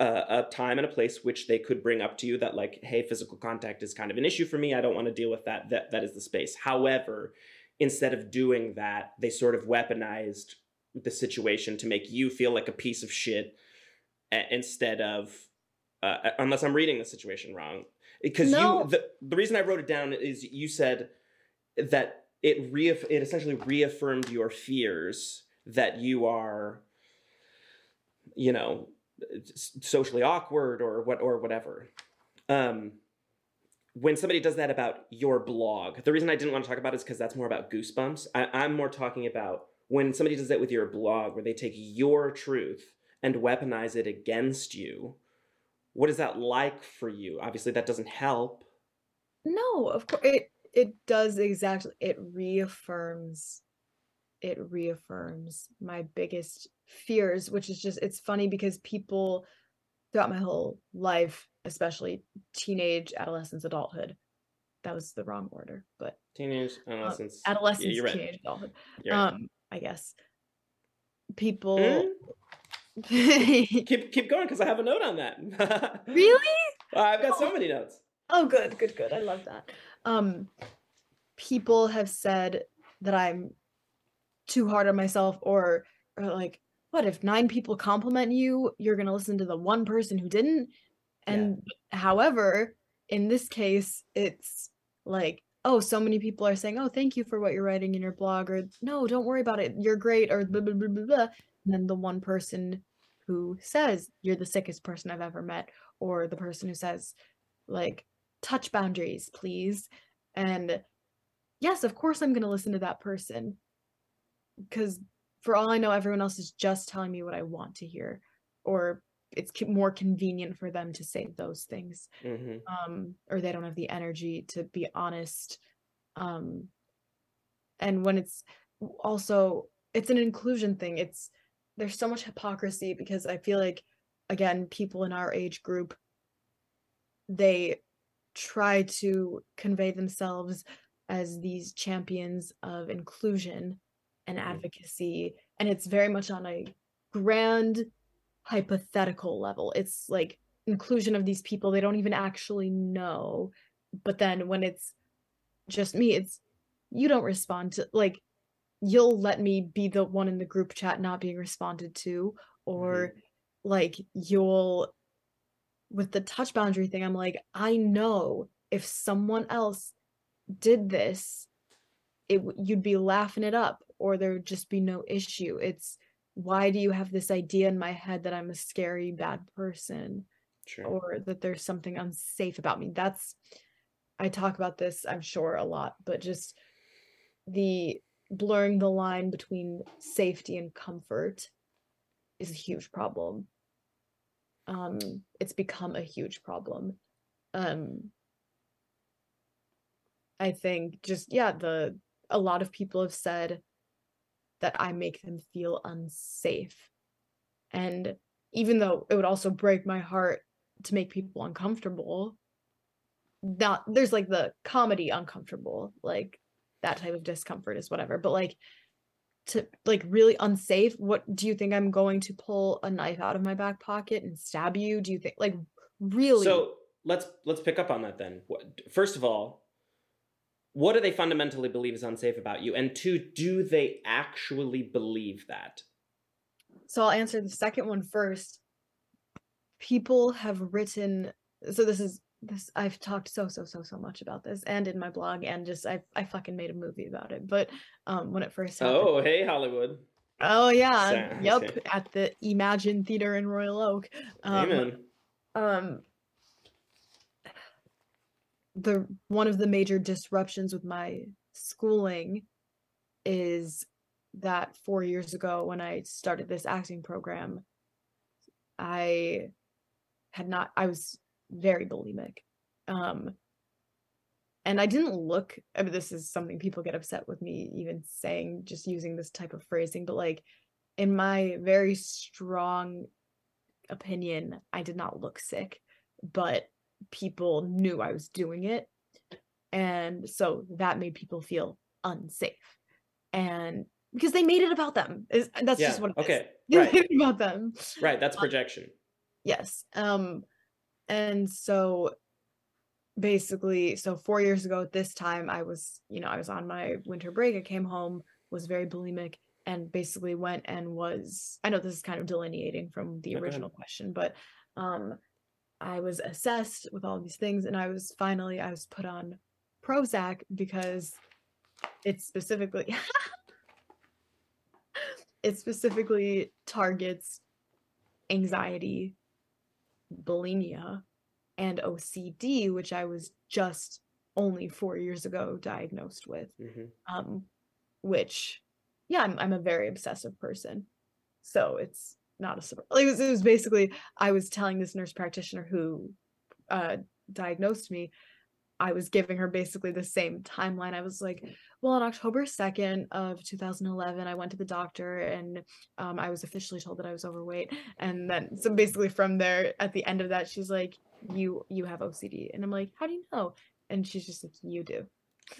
uh, a time and a place which they could bring up to you that like, hey, physical contact is kind of an issue for me. I don't want to deal with that. That that is the space. However, instead of doing that, they sort of weaponized the situation to make you feel like a piece of shit instead of uh, unless I'm reading the situation wrong because No. you the, the reason I wrote it down is you said that it reaff- it essentially reaffirmed your fears that you are you know socially awkward or what or whatever um when somebody does that about your blog, the reason I didn't want to talk about it is because that's more about goosebumps. I, I'm more talking about when somebody does that with your blog, where they take your truth and weaponize it against you. What is that like for you? Obviously, that doesn't help. No, of course it it does exactly. It reaffirms it reaffirms my biggest fears, which is just it's funny because people throughout my whole life, especially teenage, adolescence, adulthood. That was the wrong order, but Teenage, adolescence, uh, adolescence, Yeah, you're right. teenage, adulthood. You're right. Um, I guess people. Hmm? keep keep going because I have a note on that. really? I've got so many notes. Oh, good, good, good. I love that. Um, people have said that I'm too hard on myself, or or like, what if nine people compliment you, you're gonna listen to the one person who didn't? And however, in this case, it's like, oh, so many people are saying, oh, thank you for what you're writing in your blog, or no, don't worry about it, you're great, or blah blah blah blah blah. And then the one person who says you're the sickest person I've ever met, or the person who says, like, touch boundaries, please. And yes, of course I'm going to listen to that person because for all I know, everyone else is just telling me what I want to hear, or it's more convenient for them to say those things, hmm um, or they don't have the energy to be honest. Um, and when it's also it's an inclusion thing. It's there's so much hypocrisy because I feel like again, people in our age group they try to convey themselves as these champions of inclusion and Mhm. advocacy and it's very much on a grand hypothetical level. It's like inclusion of these people they don't even actually know but then when it's just me it's you don't respond to like you'll let me be the one in the group chat not being responded to or like you'll with the touch boundary thing i'm like i know if someone else did this it you'd be laughing it up or there'd just be no issue. It's why do you have this idea in my head that i'm a scary bad person Sure. or that there's something unsafe about me? That's i talk about this i'm sure a lot but just the blurring the line between safety and comfort is a huge problem. Um it's become a huge problem. Um i think just yeah the a lot of people have said that i make them feel unsafe. And even though it would also break my heart to make people uncomfortable not there's like the comedy uncomfortable like that type of discomfort is whatever but like to like really unsafe what do you think i'm going to pull a knife out of my back pocket and stab you? Do you think like really? So let's let's pick up on that then. First of all, what do they fundamentally believe is unsafe about you? And two, do they actually believe that? So I'll answer the second one first. People have written so this is this I've talked so so so so much about this and in my blog and just I I fucking made a movie about it. But um when it first happened. Oh, hey Hollywood. Oh yeah. Sorry, Yep, at the Emagine Theater in Royal Oak. Um Amen. um the one of the major disruptions with my schooling is that 4 years ago when I started this acting program I had not I was very bulimic um and I didn't look I mean this is something people get upset with me even saying just using this type of phrasing but like in my very strong opinion I did not look sick but people knew I was doing it. And so that made people feel unsafe. And because they made it about them. Is that's yeah. just what okay. Right. about them. Right. That's projection. Yes. Um and so basically so 4 years ago at this time I was, you know, I was on my winter break. I came home, was very bulimic and basically went and was I know this is kind of delineating from the No, go ahead. original question, but um I was assessed with all these things and I was finally I was put on Prozac because it specifically it specifically targets anxiety, bulimia, and OCD, which I was just only four years ago diagnosed with. hmm Um, which, yeah, I'm I'm a very obsessive person, so it's not a surprise. Like, it was, it was basically I was telling this nurse practitioner who uh, diagnosed me, I was giving her basically the same timeline. I was like, well, on October 2nd of 2011, I went to the doctor and um, I was officially told that I was overweight. And then, so basically from there, at the end of that, she's like, you, you have OCD. And I'm like, how do you know? And she's just like, you do.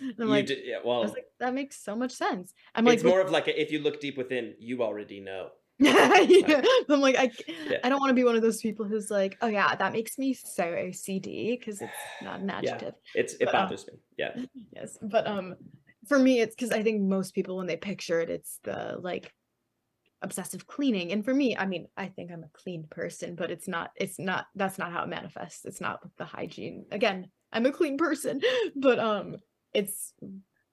And I'm you like, did, yeah, I well, was like, that makes so much sense. I'm like, it's more of like a, if you look deep within, you already know. yeah. I'm like, I, Yeah. I don't want to be one of those people who's like, oh yeah, that makes me so OCD because it's not an adjective. Yeah. It's it But, um, me. Yeah. yes but um for me it's because i think most people when they picture it it's the like obsessive cleaning and for me i mean i think i'm a clean person but it's not it's not that's not how it manifests it's not with the hygiene again i'm a clean person but um it's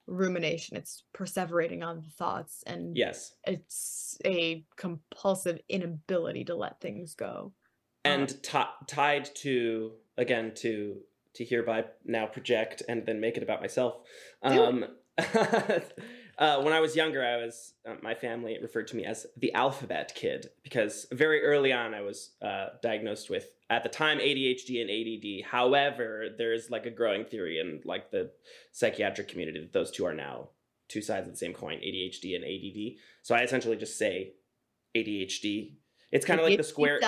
rumination. It's perseverating on the thoughts and Yes. it's a compulsive inability to let things go. And ti tied to again to to hereby now project and then make it about myself um uh, when i was younger i was uh, my family referred to me as the alphabet kid because very early on i was uh, diagnosed with at the time adhd and add however there's like a growing theory in like the psychiatric community that those two are now two sides of the same coin adhd and add so i essentially just say adhd it's kind of like the square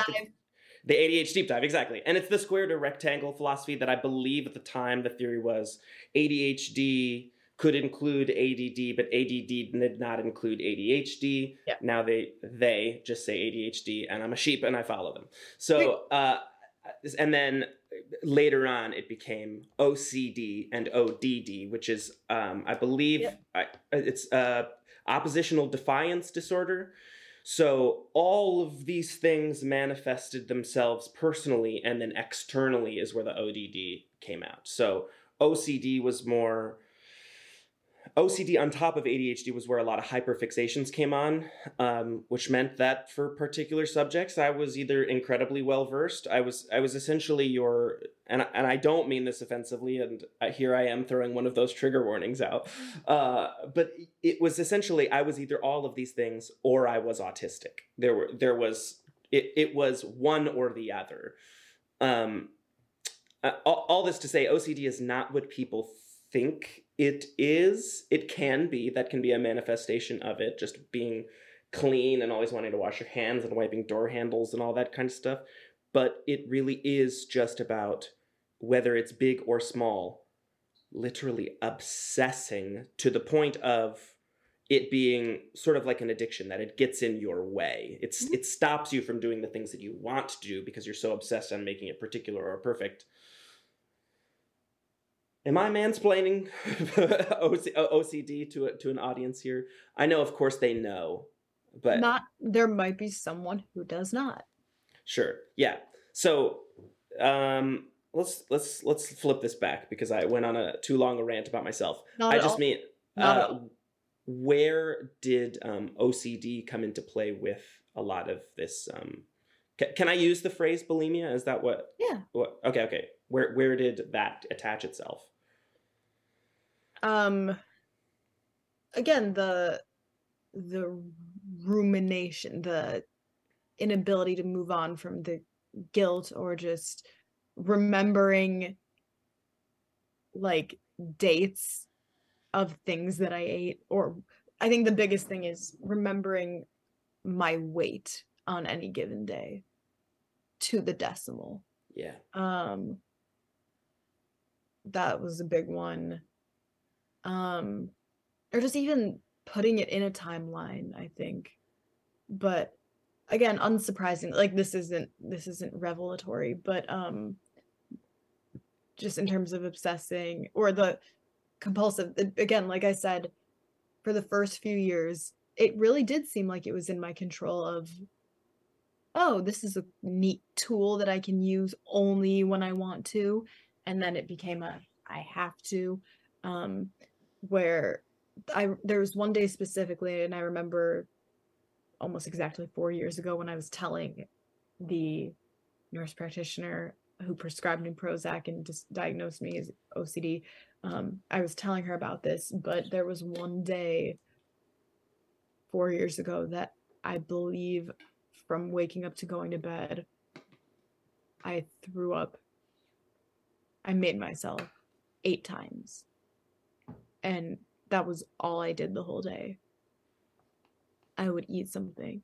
the ADHD deep dive, exactly. And it's the square to rectangle philosophy that I believe at the time the theory was ADHD could include ADD, but ADD did not include ADHD. Yeah. Now they they just say ADHD, and I'm a sheep and I follow them. So, uh, and then later on it became OCD and ODD, which is um, I believe Yeah. I, it's uh, oppositional defiance disorder. So all of these things manifested themselves personally and then externally is where the ODD came out. So OCD was more OCD on top of ADHD was where a lot of hyperfixations came on, um, which meant that for particular subjects, I was either incredibly well versed. I was I was essentially your and and I don't mean this offensively, and here I am throwing one of those trigger warnings out. Uh, but it was essentially I was either all of these things or I was autistic. There were there was it it was one or the other. Um, uh, all, all this to say, OCD is not what people think it is. It can be. That can be a manifestation of it, just being clean and always wanting to wash your hands and wiping door handles and all that kind of stuff. But it really is just about whether it's big or small, literally obsessing to the point of it being sort of like an addiction that it gets in your way. It's Mhm. it stops you from doing the things that you want to do because you're so obsessed on making it particular or perfect. Am I mansplaining OC- OCD to a, to an audience here? I know, of course, they know, but not there might be someone who does not Sure. Yeah. So um let's let's let's flip this back because I went on a too long a rant about myself. not I just all. mean uh, where did um OCD come into play with a lot of this um ca- can I use the phrase bulimia? Is that what yeah what okay, okay. Where where did that attach itself? Um again the the rumination the inability to move on from the guilt or just remembering like dates of things that i ate or i think the biggest thing is remembering my weight on any given day to the decimal Yeah. um that was a big one um or just even putting it in a timeline i think. But again unsurprising like this isn't this isn't revelatory but um just in terms of obsessing or the compulsive again like i said for the first few years it really did seem like it was in my control of oh this is a neat tool that i can use only when i want to and then it became a i have to um where i there was one day specifically and i remember almost exactly four years ago when i was telling the nurse practitioner who prescribed me Prozac and just diagnosed me as OCD. Um, I was telling her about this, but there was one day four years ago that I believe from waking up to going to bed, I threw up. I made myself eight times. And that was all I did the whole day. I would eat something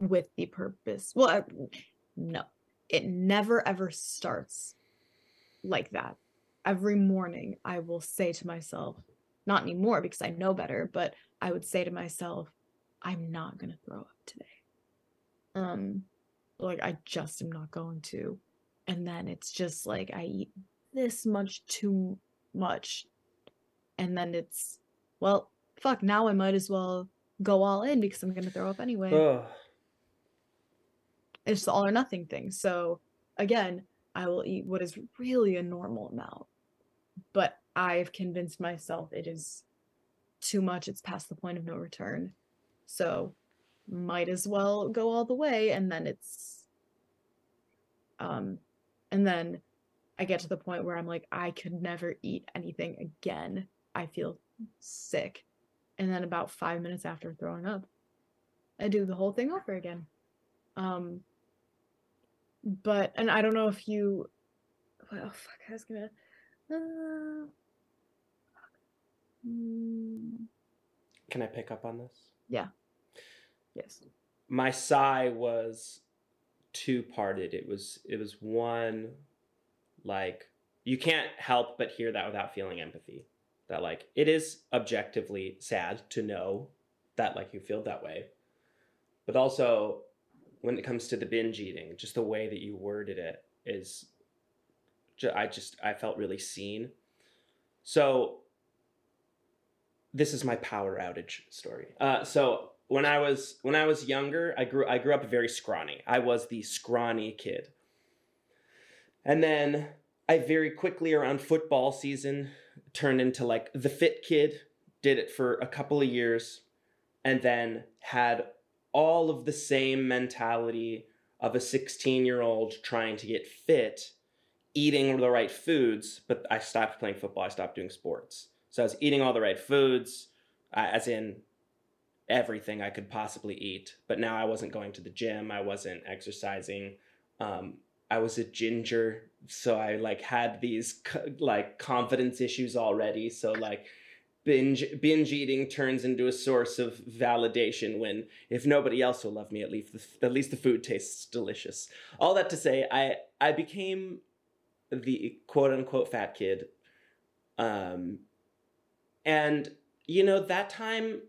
with the purpose. Well, I, no, it never ever starts like that. Every morning, I will say to myself, not anymore because I know better, but I would say to myself, I'm not going to throw up today. Um, like I just am not going to. And then it's just like I eat this much too much. And then it's, well, fuck, now I might as well go all in because I'm going to throw up anyway. It's the all or nothing thing. So again, I will eat what is really a normal amount. But I've convinced myself it is too much. It's past the point of no return. So might as well go all the way and then it's um and then I get to the point where I'm like I could never eat anything again. I feel sick. And then about 5 minutes after throwing up, I do the whole thing over again. Um but and I don't know if you well fuck I was gonna uh, Can I pick up on this? yeah. Yes. my sigh was two parted it was it was one like you can't help but hear that without feeling empathy that like it is objectively sad to know that like you feel that way but also when it comes to the binge eating just the way that you worded it is i just i felt really seen so this is my power outage story uh, so when I was when I was younger, I grew I grew up very scrawny. I was the scrawny kid. And then I very quickly around football season turned into like the fit kid, did it for a couple of years and then had all of the same mentality of a 16-year-old trying to get fit, eating the right foods, but I stopped playing football, I stopped doing sports. So I was eating all the right foods, uh, as in everything I could possibly eat. But now I wasn't going to the gym. I wasn't exercising. Um, I was a ginger, so I like had these like confidence issues already. So like binge binge eating turns into a source of validation when if nobody else will love me, at least the, at least the food tastes delicious. All that to say, I I became the quote unquote fat kid. Um, and you know that time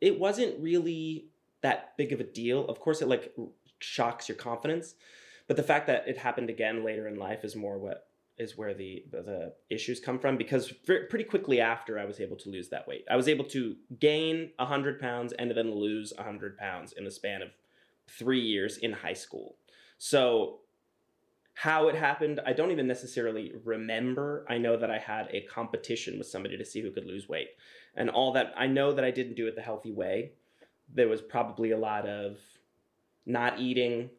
it wasn't really that big of a deal. Of course, it like shocks your confidence, but the fact that it happened again later in life is more what is where the the issues come from. Because pretty quickly after, I was able to lose that weight. I was able to gain hundred pounds and then lose hundred pounds in the span of three years in high school. So how it happened, I don't even necessarily remember. I know that I had a competition with somebody to see who could lose weight. And all that, I know that I didn't do it the healthy way. There was probably a lot of not eating.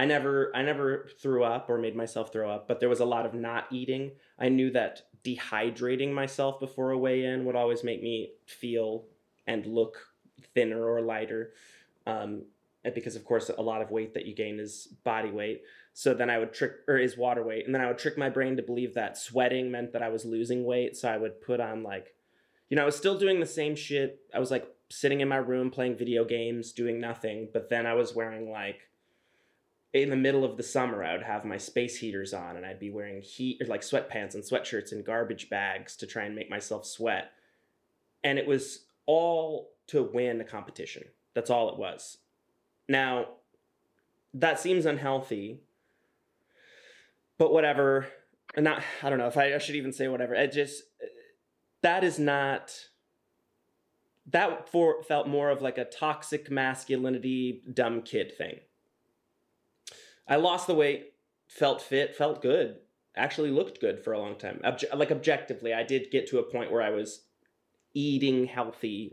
I never I never threw up or made myself throw up, but there was a lot of not eating. I knew that dehydrating myself before a weigh in would always make me feel and look thinner or lighter. Um, because of course a lot of weight that you gain is body weight. So then I would trick or is water weight, and then I would trick my brain to believe that sweating meant that I was losing weight. So I would put on like, you know, I was still doing the same shit. I was like sitting in my room playing video games, doing nothing. But then I was wearing like, in the middle of the summer, I would have my space heaters on, and I'd be wearing heat or like sweatpants and sweatshirts and garbage bags to try and make myself sweat. And it was all to win a competition. That's all it was. Now, that seems unhealthy, but whatever. And not, I don't know if I, I should even say whatever. It just, that is not, that for, felt more of like a toxic masculinity, dumb kid thing. I lost the weight, felt fit, felt good, actually looked good for a long time. Obje- like objectively, I did get to a point where I was eating healthy,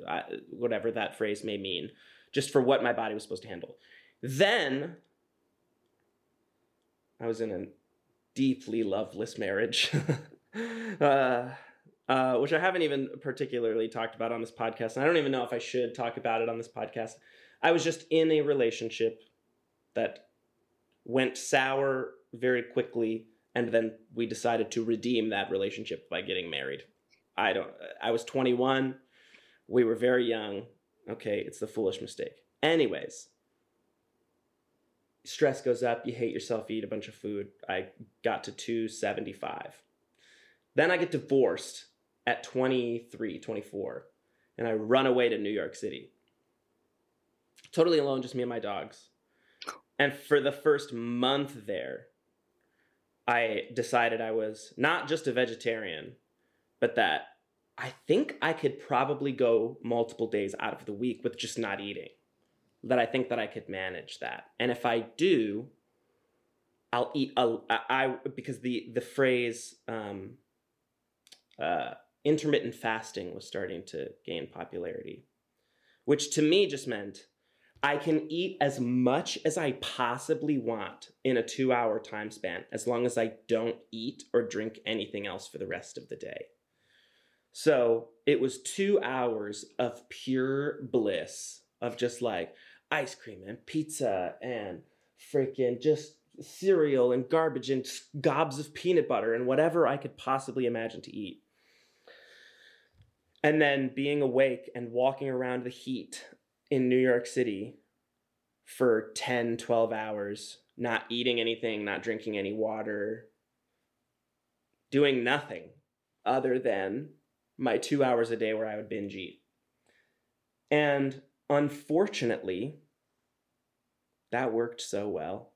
whatever that phrase may mean, just for what my body was supposed to handle. Then I was in a deeply loveless marriage, uh, uh, which I haven't even particularly talked about on this podcast. And I don't even know if I should talk about it on this podcast. I was just in a relationship that went sour very quickly, and then we decided to redeem that relationship by getting married. I don't. I was 21. We were very young. Okay, it's the foolish mistake. Anyways, stress goes up, you hate yourself, you eat a bunch of food. I got to 275. Then I get divorced at 23, 24, and I run away to New York City. Totally alone, just me and my dogs. And for the first month there, I decided I was not just a vegetarian, but that I think I could probably go multiple days out of the week with just not eating. That I think that I could manage that. And if I do, I'll eat a, I, I because the the phrase um, uh, intermittent fasting was starting to gain popularity, which to me just meant I can eat as much as I possibly want in a two hour time span, as long as I don't eat or drink anything else for the rest of the day. So it was two hours of pure bliss of just like ice cream and pizza and freaking just cereal and garbage and gobs of peanut butter and whatever I could possibly imagine to eat. And then being awake and walking around the heat in New York City for 10, 12 hours, not eating anything, not drinking any water, doing nothing other than my two hours a day where I would binge eat. And unfortunately, that worked so well.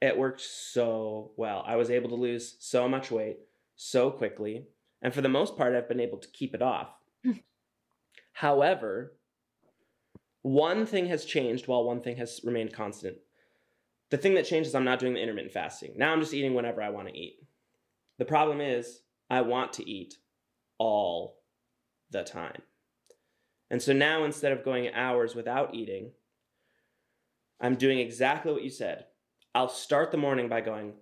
It worked so well. I was able to lose so much weight so quickly. And for the most part, I've been able to keep it off. Hmm. However, one thing has changed while one thing has remained constant. The thing that changed is I'm not doing the intermittent fasting. Now I'm just eating whenever I want to eat. The problem is, I want to eat all the time. And so now instead of going hours without eating, I'm doing exactly what you said. I'll start the morning by going,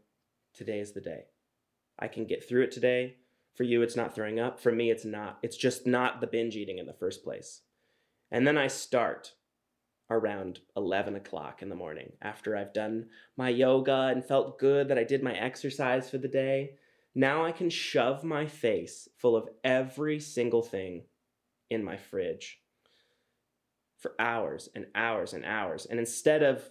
Today is the day. I can get through it today. For you, it's not throwing up. For me, it's not. It's just not the binge eating in the first place. And then I start around 11 o'clock in the morning after I've done my yoga and felt good that I did my exercise for the day. Now I can shove my face full of every single thing in my fridge for hours and hours and hours. And instead of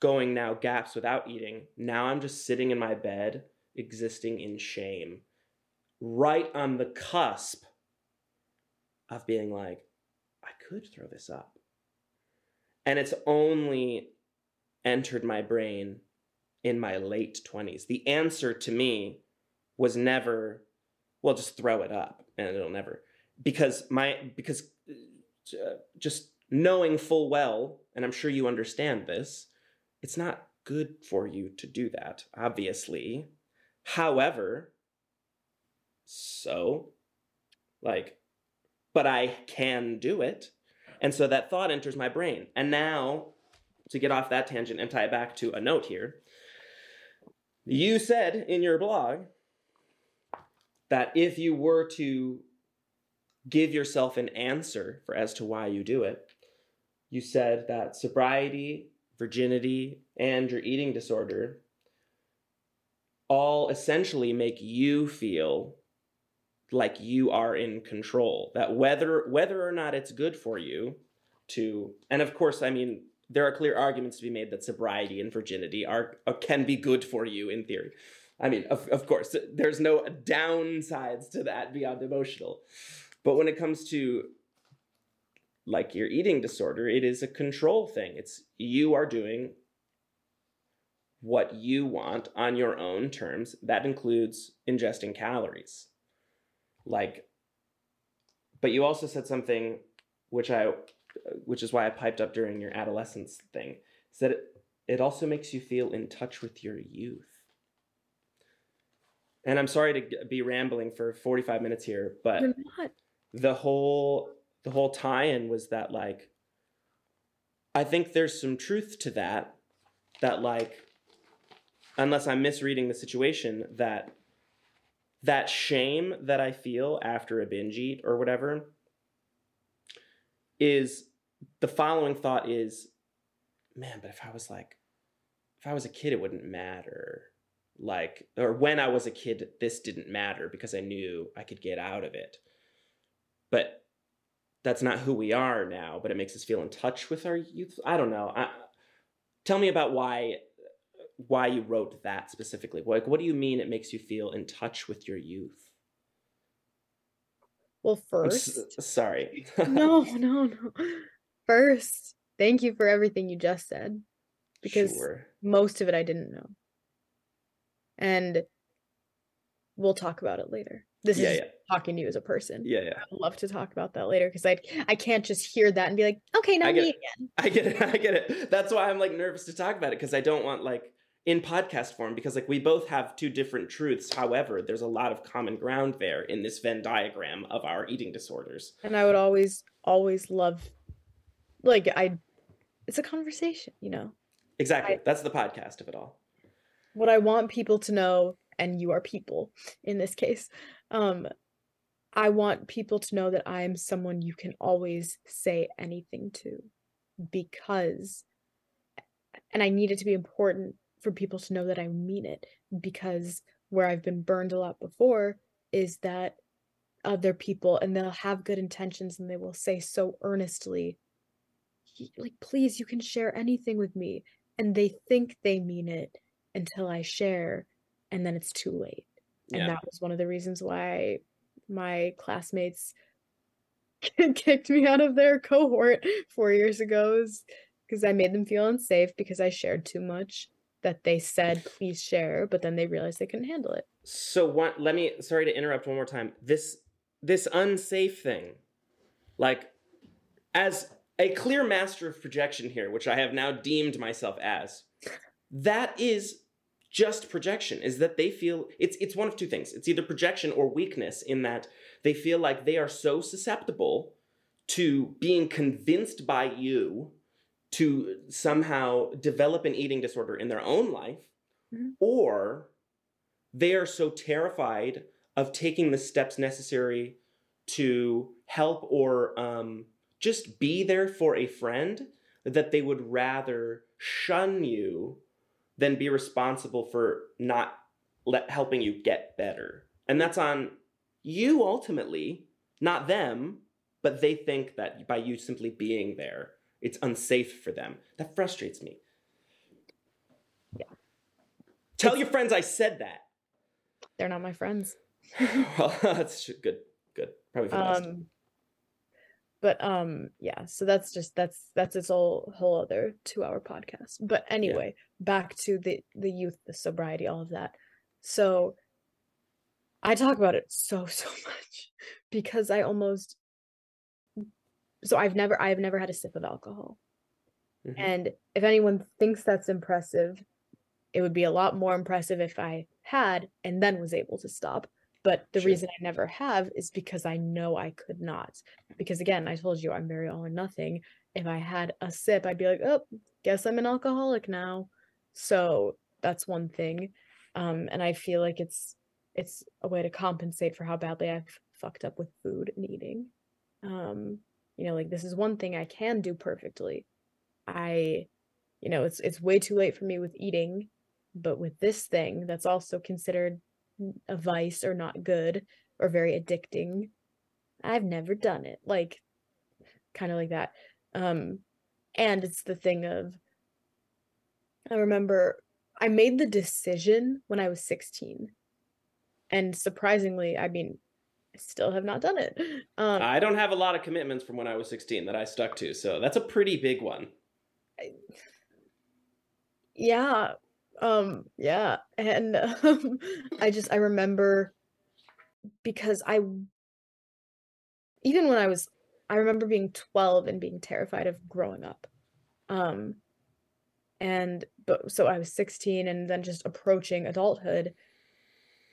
going now gaps without eating, now I'm just sitting in my bed, existing in shame, right on the cusp of being like, could throw this up. And it's only entered my brain in my late 20s. The answer to me was never, well, just throw it up and it'll never. Because my, because uh, just knowing full well, and I'm sure you understand this, it's not good for you to do that, obviously. However, so, like, but I can do it. And so that thought enters my brain. And now, to get off that tangent and tie it back to a note here, you said in your blog that if you were to give yourself an answer for as to why you do it, you said that sobriety, virginity, and your eating disorder all essentially make you feel like you are in control that whether whether or not it's good for you to and of course i mean there are clear arguments to be made that sobriety and virginity are, are can be good for you in theory. I mean of, of course there's no downsides to that beyond emotional. But when it comes to like your eating disorder it is a control thing. It's you are doing what you want on your own terms. That includes ingesting calories like but you also said something which i which is why i piped up during your adolescence thing is that it, it also makes you feel in touch with your youth. And i'm sorry to be rambling for 45 minutes here but the whole the whole tie-in was that like i think there's some truth to that that like unless I'm misreading the situation, that that shame that I feel after a binge eat or whatever is the following thought is, man, but if I was like, if I was a kid, it wouldn't matter. Like, or when I was a kid, this didn't matter because I knew I could get out of it. But that's not who we are now, but it makes us feel in touch with our youth. I don't know. I, tell me about why why you wrote that specifically. Like, what do you mean it makes you feel in touch with your youth? Well, first, s- sorry. no, no, no. First, thank you for everything you just said because Sure. most of it I didn't know. And we'll talk about it later. This Yeah, is yeah, talking to you as a person. yeah, yeah. I would love to talk about that later because I I can't just hear that and be like, okay, now me it. again. I get it. I get it. That's why I'm like nervous to talk about it because I don't want like in podcast form because like we both have two different truths. However, there's a lot of common ground there in this Venn diagram of our eating disorders. And I would always, always love like I it's a conversation, you know. Exactly. I- That's the podcast of it all. what I want people to know, and you are people in this case, um, I want people to know that I am someone you can always say anything to because, and I need it to be important for people to know that I mean it because where I've been burned a lot before is that other people and they'll have good intentions and they will say so earnestly, like, please, you can share anything with me. And they think they mean it until I share, and then it's too late. And Yeah. that was one of the reasons why my classmates kicked me out of their cohort four years ago, is because I made them feel unsafe because I shared too much. That they said, please share, but then they realized they couldn't handle it. So one, let me. Sorry to interrupt one more time. This this unsafe thing, like as a clear master of projection here, which I have now deemed myself as, that is just projection. Is that they feel it's it's one of two things. It's either projection or weakness in that they feel like they are so susceptible to being convinced by you to somehow develop an eating disorder in their own life, Mhm. or they are so terrified of taking the steps necessary to help or um, just be there for a friend that they would rather shun you than be responsible for not let, helping you get better. And that's on you ultimately, not them, but they think that by you simply being there, it's unsafe for them. That frustrates me. Yeah. Tell your friends I said that. They're not my friends. well, that's good. Good. Probably for the best. um but um yeah so that's just that's that's its whole whole other two hour podcast but anyway back to the the youth the sobriety all of that so i talk about it so so much because i almost so i've never i've never had a sip of alcohol. Mhm. and if anyone thinks that's impressive it would be a lot more impressive if i had and then was able to stop. But the Sure. reason i never have is because i know i could not. Because again i told you i'm very all or nothing. If i had a sip i'd be like oh guess i'm an alcoholic now. So that's one thing. Um and i feel like it's it's a way to compensate for how badly i've fucked up with food and eating. Um you know like this is one thing i can do perfectly. I you know it's it's way too late for me with eating but with this thing that's also considered a vice or not good or very addicting i've never done it like kind of like that. Um and it's the thing of i remember i made the decision when i was 16 and surprisingly i mean i still have not done it um I don't have a lot of commitments from when I was 16 that I stuck to, so that's a pretty big one. yeah um yeah and um, i just i remember because i even when i was i remember being 12 and being terrified of growing up um and but so i was 16 and then just approaching adulthood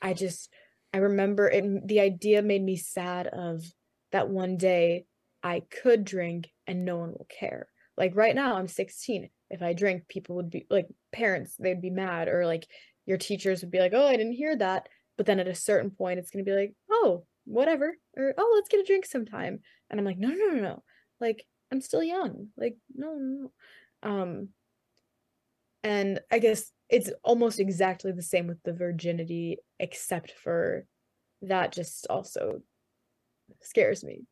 i just i remember it the idea made me sad of that one day i could drink and no one will care like right now i'm 16 if I drink, people would be like parents, they'd be mad, or like your teachers would be like, oh, I didn't hear that. But then at a certain point, it's gonna be like, oh, whatever, or oh, let's get a drink sometime. And I'm like, no, no, no, no, like I'm still young, like no, no. Um, and I guess it's almost exactly the same with the virginity, except for that just also scares me.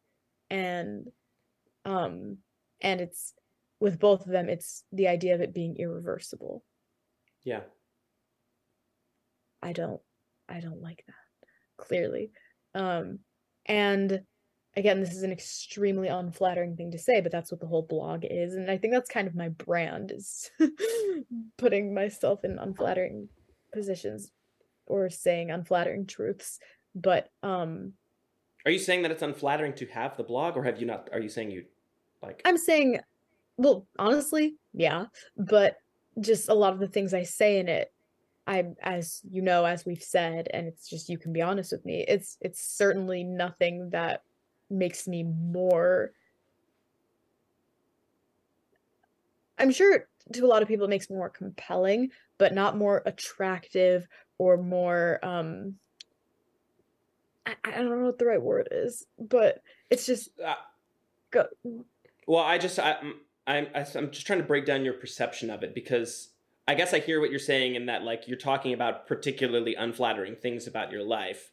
And um and it's with both of them it's the idea of it being irreversible. Yeah. I don't I don't like that. Clearly. Um and again this is an extremely unflattering thing to say but that's what the whole blog is and i think that's kind of my brand is putting myself in unflattering positions or saying unflattering truths but um are you saying that it's unflattering to have the blog or have you not are you saying you like i'm saying well honestly yeah but just a lot of the things i say in it I as you know as we've said and it's just you can be honest with me it's it's certainly nothing that makes me more I'm sure to a lot of people it makes me more compelling, but not more attractive or more um I, I don't know what the right word is, but it's just uh, go. Well, I just I I'm I'm just trying to break down your perception of it because I guess I hear what you're saying in that like you're talking about particularly unflattering things about your life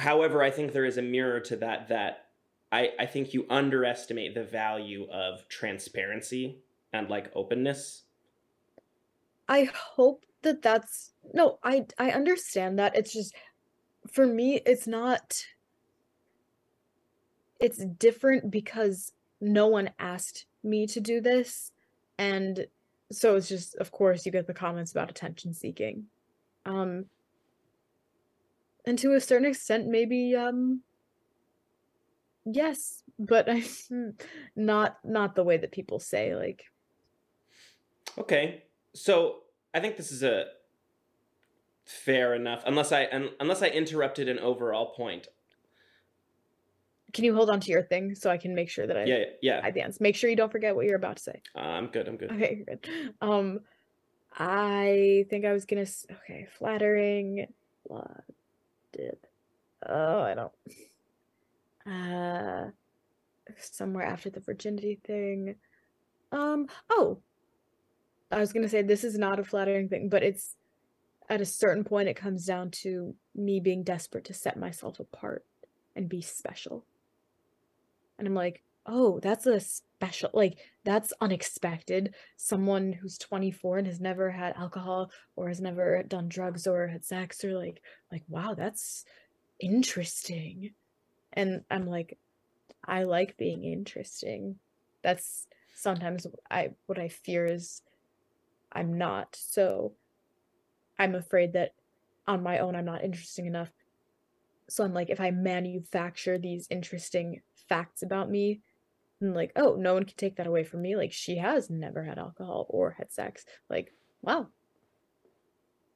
However, I think there is a mirror to that that I, I think you underestimate the value of transparency and like openness. I hope that that's no, I I understand that. It's just for me it's not it's different because no one asked me to do this and so it's just of course you get the comments about attention seeking. Um and to a certain extent maybe um yes but i not not the way that people say like okay so i think this is a fair enough unless i unless i interrupted an overall point. Can you hold on to your thing so i can make sure that i yeah yeah i dance make sure you don't forget what you're about to say. Uh, i'm good i'm good. Okay good. Um i think i was gonna okay flattering blood did. Oh, I don't. Uh, somewhere after the virginity thing. Um. Oh, I was gonna say this is not a flattering thing, but it's at a certain point it comes down to me being desperate to set myself apart and be special. And I'm like, oh, that's a special, like, that's unexpected. Someone who's 24 and has never had alcohol or has never done drugs or had sex or like, like, wow, that's interesting. And I'm like, I like being interesting. That's sometimes I what I fear is I'm not. So I'm afraid that on my own I'm not interesting enough. So I'm like if I manufacture these interesting facts about me, and like, oh, no one can take that away from me. Like she has never had alcohol or had sex. Like, wow.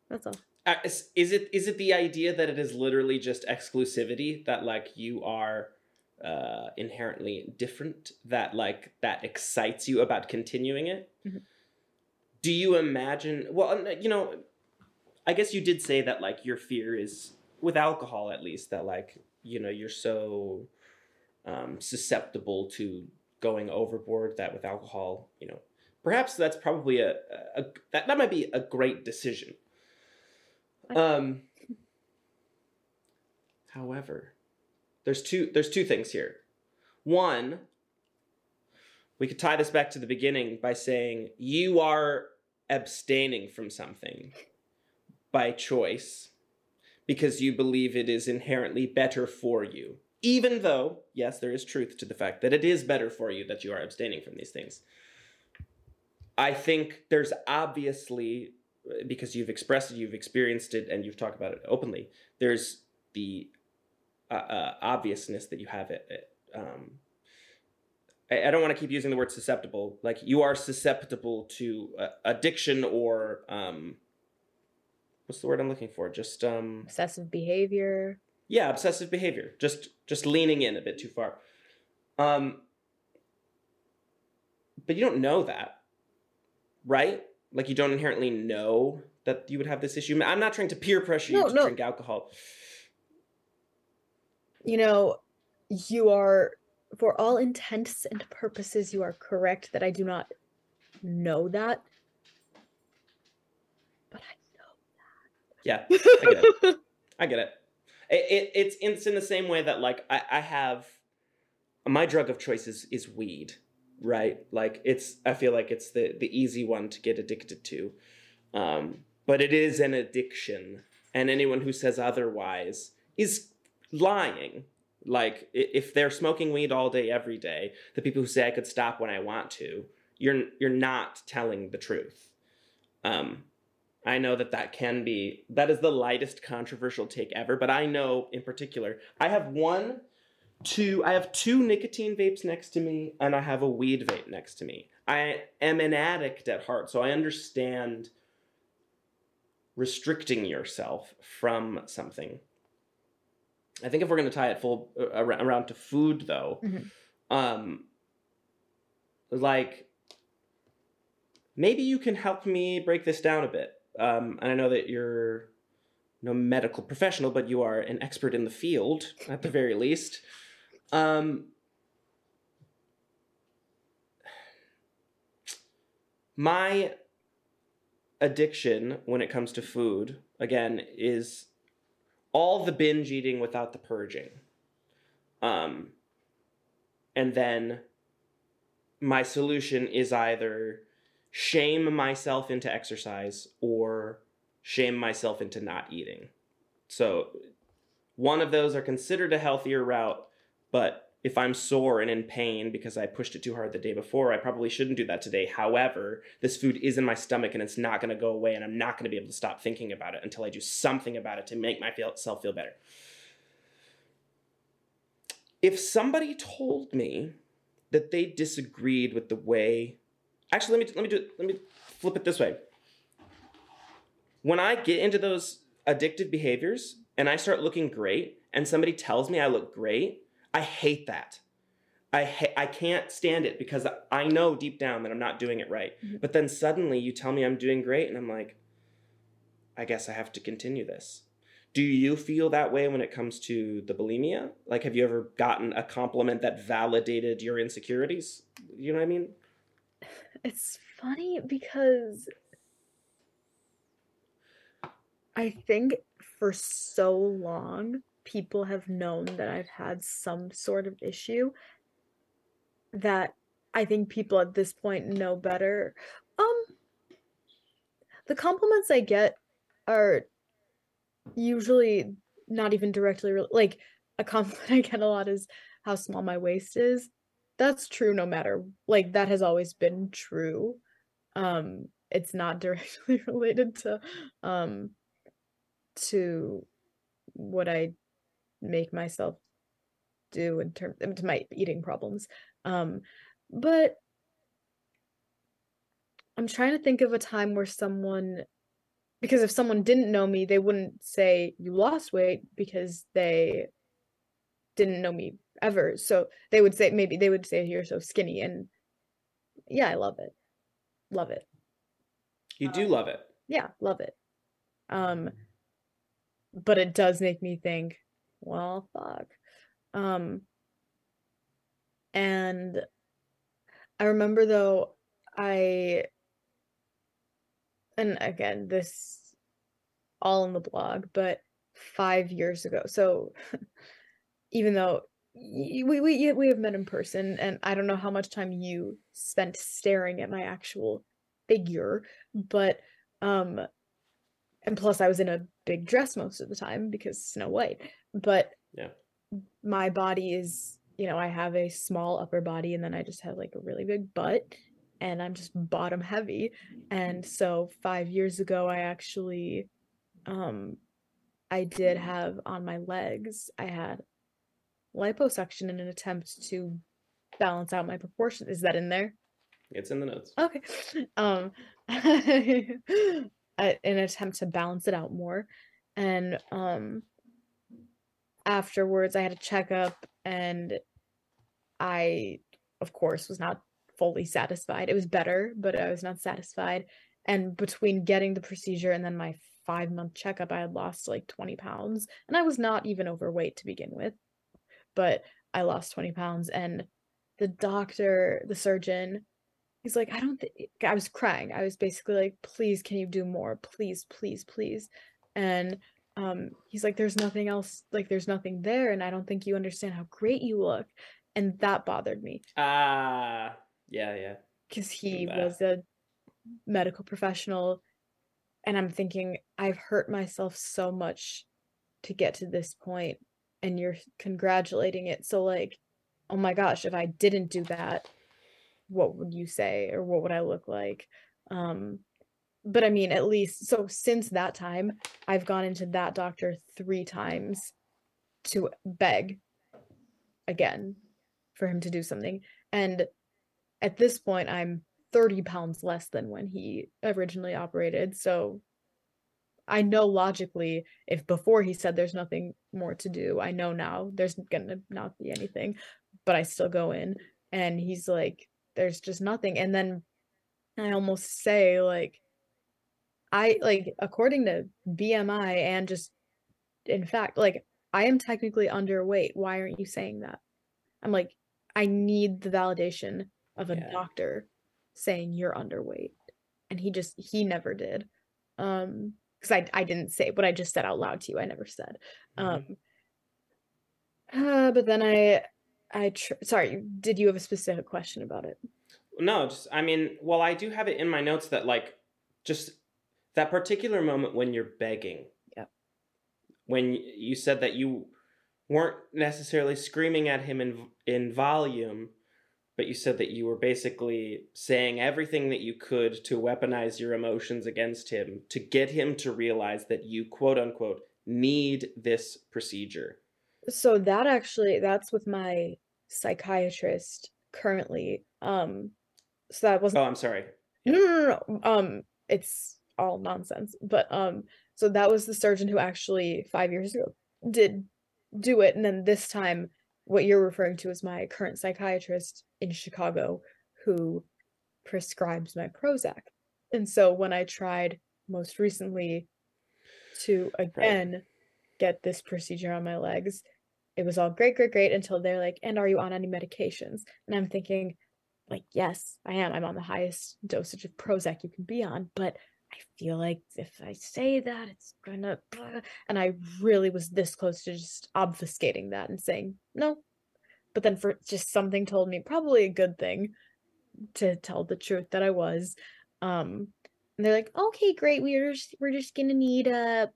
That's all. Uh, is, is it is it the idea that it is literally just exclusivity that like you are uh, inherently different that like that excites you about continuing it? Mm-hmm. Do you imagine? Well, you know, I guess you did say that like your fear is with alcohol at least that like you know you're so um, susceptible to going overboard that with alcohol you know perhaps that's probably a, a, a that, that might be a great decision. Um however there's two there's two things here. One we could tie this back to the beginning by saying you are abstaining from something by choice because you believe it is inherently better for you even though, yes, there is truth to the fact that it is better for you that you are abstaining from these things. I think there's obviously, because you've expressed it, you've experienced it, and you've talked about it openly, there's the uh, uh, obviousness that you have it. it um, I, I, don't want to keep using the word susceptible. Like you are susceptible to uh, addiction or um, what's the word I'm looking for? Just um, obsessive behavior yeah obsessive behavior just just leaning in a bit too far um but you don't know that right? Like you don't inherently know that you would have this issue. I'm not trying to peer pressure you No, to no. drink alcohol. you know, you are, for all intents and purposes, you are correct that I do not know that. But I know. That. Yeah, I get it. I get it. It, it it's it's in the same way that like I, I have my drug of choice is is weed, right? Like it's I feel like it's the the easy one to get addicted to, um, but it is an addiction, and anyone who says otherwise is lying. Like if they're smoking weed all day every day, the people who say I could stop when I want to, you're you're not telling the truth. Um, I know that that can be that is the lightest controversial take ever, but I know in particular I have one, two, I have two nicotine vapes next to me, and I have a weed vape next to me. I am an addict at heart, so I understand restricting yourself from something. I think if we're going to tie it full uh, around to food, though, Mhm. um, like maybe you can help me break this down a bit. Um, and I know that you're no medical professional, but you are an expert in the field at the very least. Um, my addiction when it comes to food, again, is all the binge eating without the purging. Um, and then my solution is either shame myself into exercise or shame myself into not eating. So one of those are considered a healthier route, but if I'm sore and in pain because I pushed it too hard the day before, I probably shouldn't do that today. However, this food is in my stomach and it's not going to go away, and I'm not going to be able to stop thinking about it until I do something about it to make myself feel better. If somebody told me that they disagreed with the way actually let me let me do let me flip it this way. When i get into those addictive behaviors and i start looking great and somebody tells me i look great i hate that. I ha- i can't stand it because i know deep down that i'm not doing it right. Mhm. but then suddenly you tell me i'm doing great and i'm like i guess i have to continue this. Do you feel that way when it comes to the bulimia? Like have you ever gotten a compliment that validated your insecurities? You know what i mean It's funny because I think for so long people have known that I've had some sort of issue that I think people at this point know better. Um the compliments I get are usually not even directly re- like a compliment I get a lot is how small my waist is that's true no matter like that has always been true um it's not directly related to um to what i make myself do in terms to my eating problems um but i'm trying to think of a time where someone because if someone didn't know me they wouldn't say you lost weight because they didn't know me ever. So they would say maybe they would say you're so skinny and yeah, I love it. Love it. you do love it Yeah, love it. Um but it does make me think, well, fuck. Um and I remember though I and again, this all in the blog, but 5 years ago. So even though we we we have met in person and I don't know how much time you spent staring at my actual figure, but um and plus I was in a big dress most of the time because Snow White. But Yeah. my body is, you know, I have a small upper body and then I just have like a really big butt and I'm just bottom heavy. And so 5 years ago I actually um I did have on my legs, I had liposuction in an attempt to balance out my proportion. Is that in there? it's in the notes Okay. Um, a- an attempt to balance it out more, and um, afterwards I had a checkup, and I, of course, was not fully satisfied. It was better, but I was not satisfied. And between getting the procedure and then my five month checkup, I had lost like 20 pounds. And I was not even overweight to begin with, but I lost 20 pounds. And the doctor, the surgeon, he's like, I don't think I was crying. I was basically like, please, can you do more? Please, please, please. And um, he's like, there's nothing else, like, there's nothing there. And I don't think you understand how great you look. And that bothered me. Ah, uh, yeah, yeah. Because he was a medical professional. And I'm thinking, I've hurt myself so much to get to this point, and you're congratulating it. So, like, oh my gosh, if I didn't do that, what would you say or what would I look like? Um, but I mean, at least so since that time, I've gone into that doctor three times to beg again for him to do something. And at this point, I'm 30 pounds less than when he originally operated. So I know logically, if before he said there's nothing more to do, I know now there's gonna not be anything, but I still go in and he's like, there's just nothing. And then I almost say, like, I like, according to BMI and just in fact, like, I am technically underweight. Why aren't you saying that? I'm like, I need the validation of a yeah. doctor saying you're underweight. And he just, he never did. Um, because I, I didn't say what I just said out loud to you. I never said. Mm-hmm. Um, uh, but then I I tr- sorry, did you have a specific question about it? No, just I mean, well, I do have it in my notes that like just that particular moment when you're begging. Yeah. When you said that you weren't necessarily screaming at him in in volume, but you said that you were basically saying everything that you could to weaponize your emotions against him to get him to realize that you quote unquote need this procedure. So that actually that's with my psychiatrist currently. Um, so that wasn't. Oh, I'm sorry. No, no, no, no. Um, it's all nonsense. But um, so that was the surgeon who actually five years ago did do it, and then this time, what you're referring to is my current psychiatrist in Chicago, who prescribes my Prozac. And so when I tried most recently to again right. get this procedure on my legs, it was all great, great, great until they're like, and are you on any medications? And I'm thinking, like, yes, I am. I'm on the highest dosage of Prozac you can be on, but I feel like if I say that, it's gonna. And I really was this close to just obfuscating that and saying no. But then, for just something told me, probably a good thing, to tell the truth that I was. Um, and they're like, okay, great. We're just we're just gonna need a,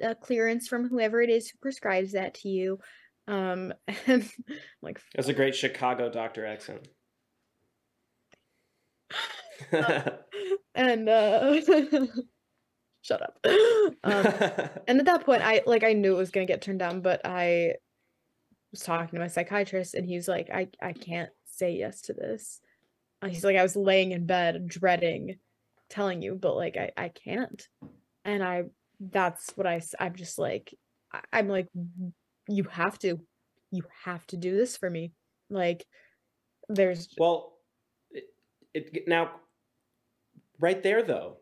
a clearance from whoever it is who prescribes that to you. Um, and like that's a great Chicago doctor accent. uh, and uh, shut up. Um, and at that point, I like I knew it was gonna get turned down, but I was talking to my psychiatrist, and he was like, "I I can't say yes to this." Uh, he's like, "I was laying in bed dreading telling you, but like I I can't," and I that's what I I'm just like I'm like you have to you have to do this for me like there's well it, it now right there though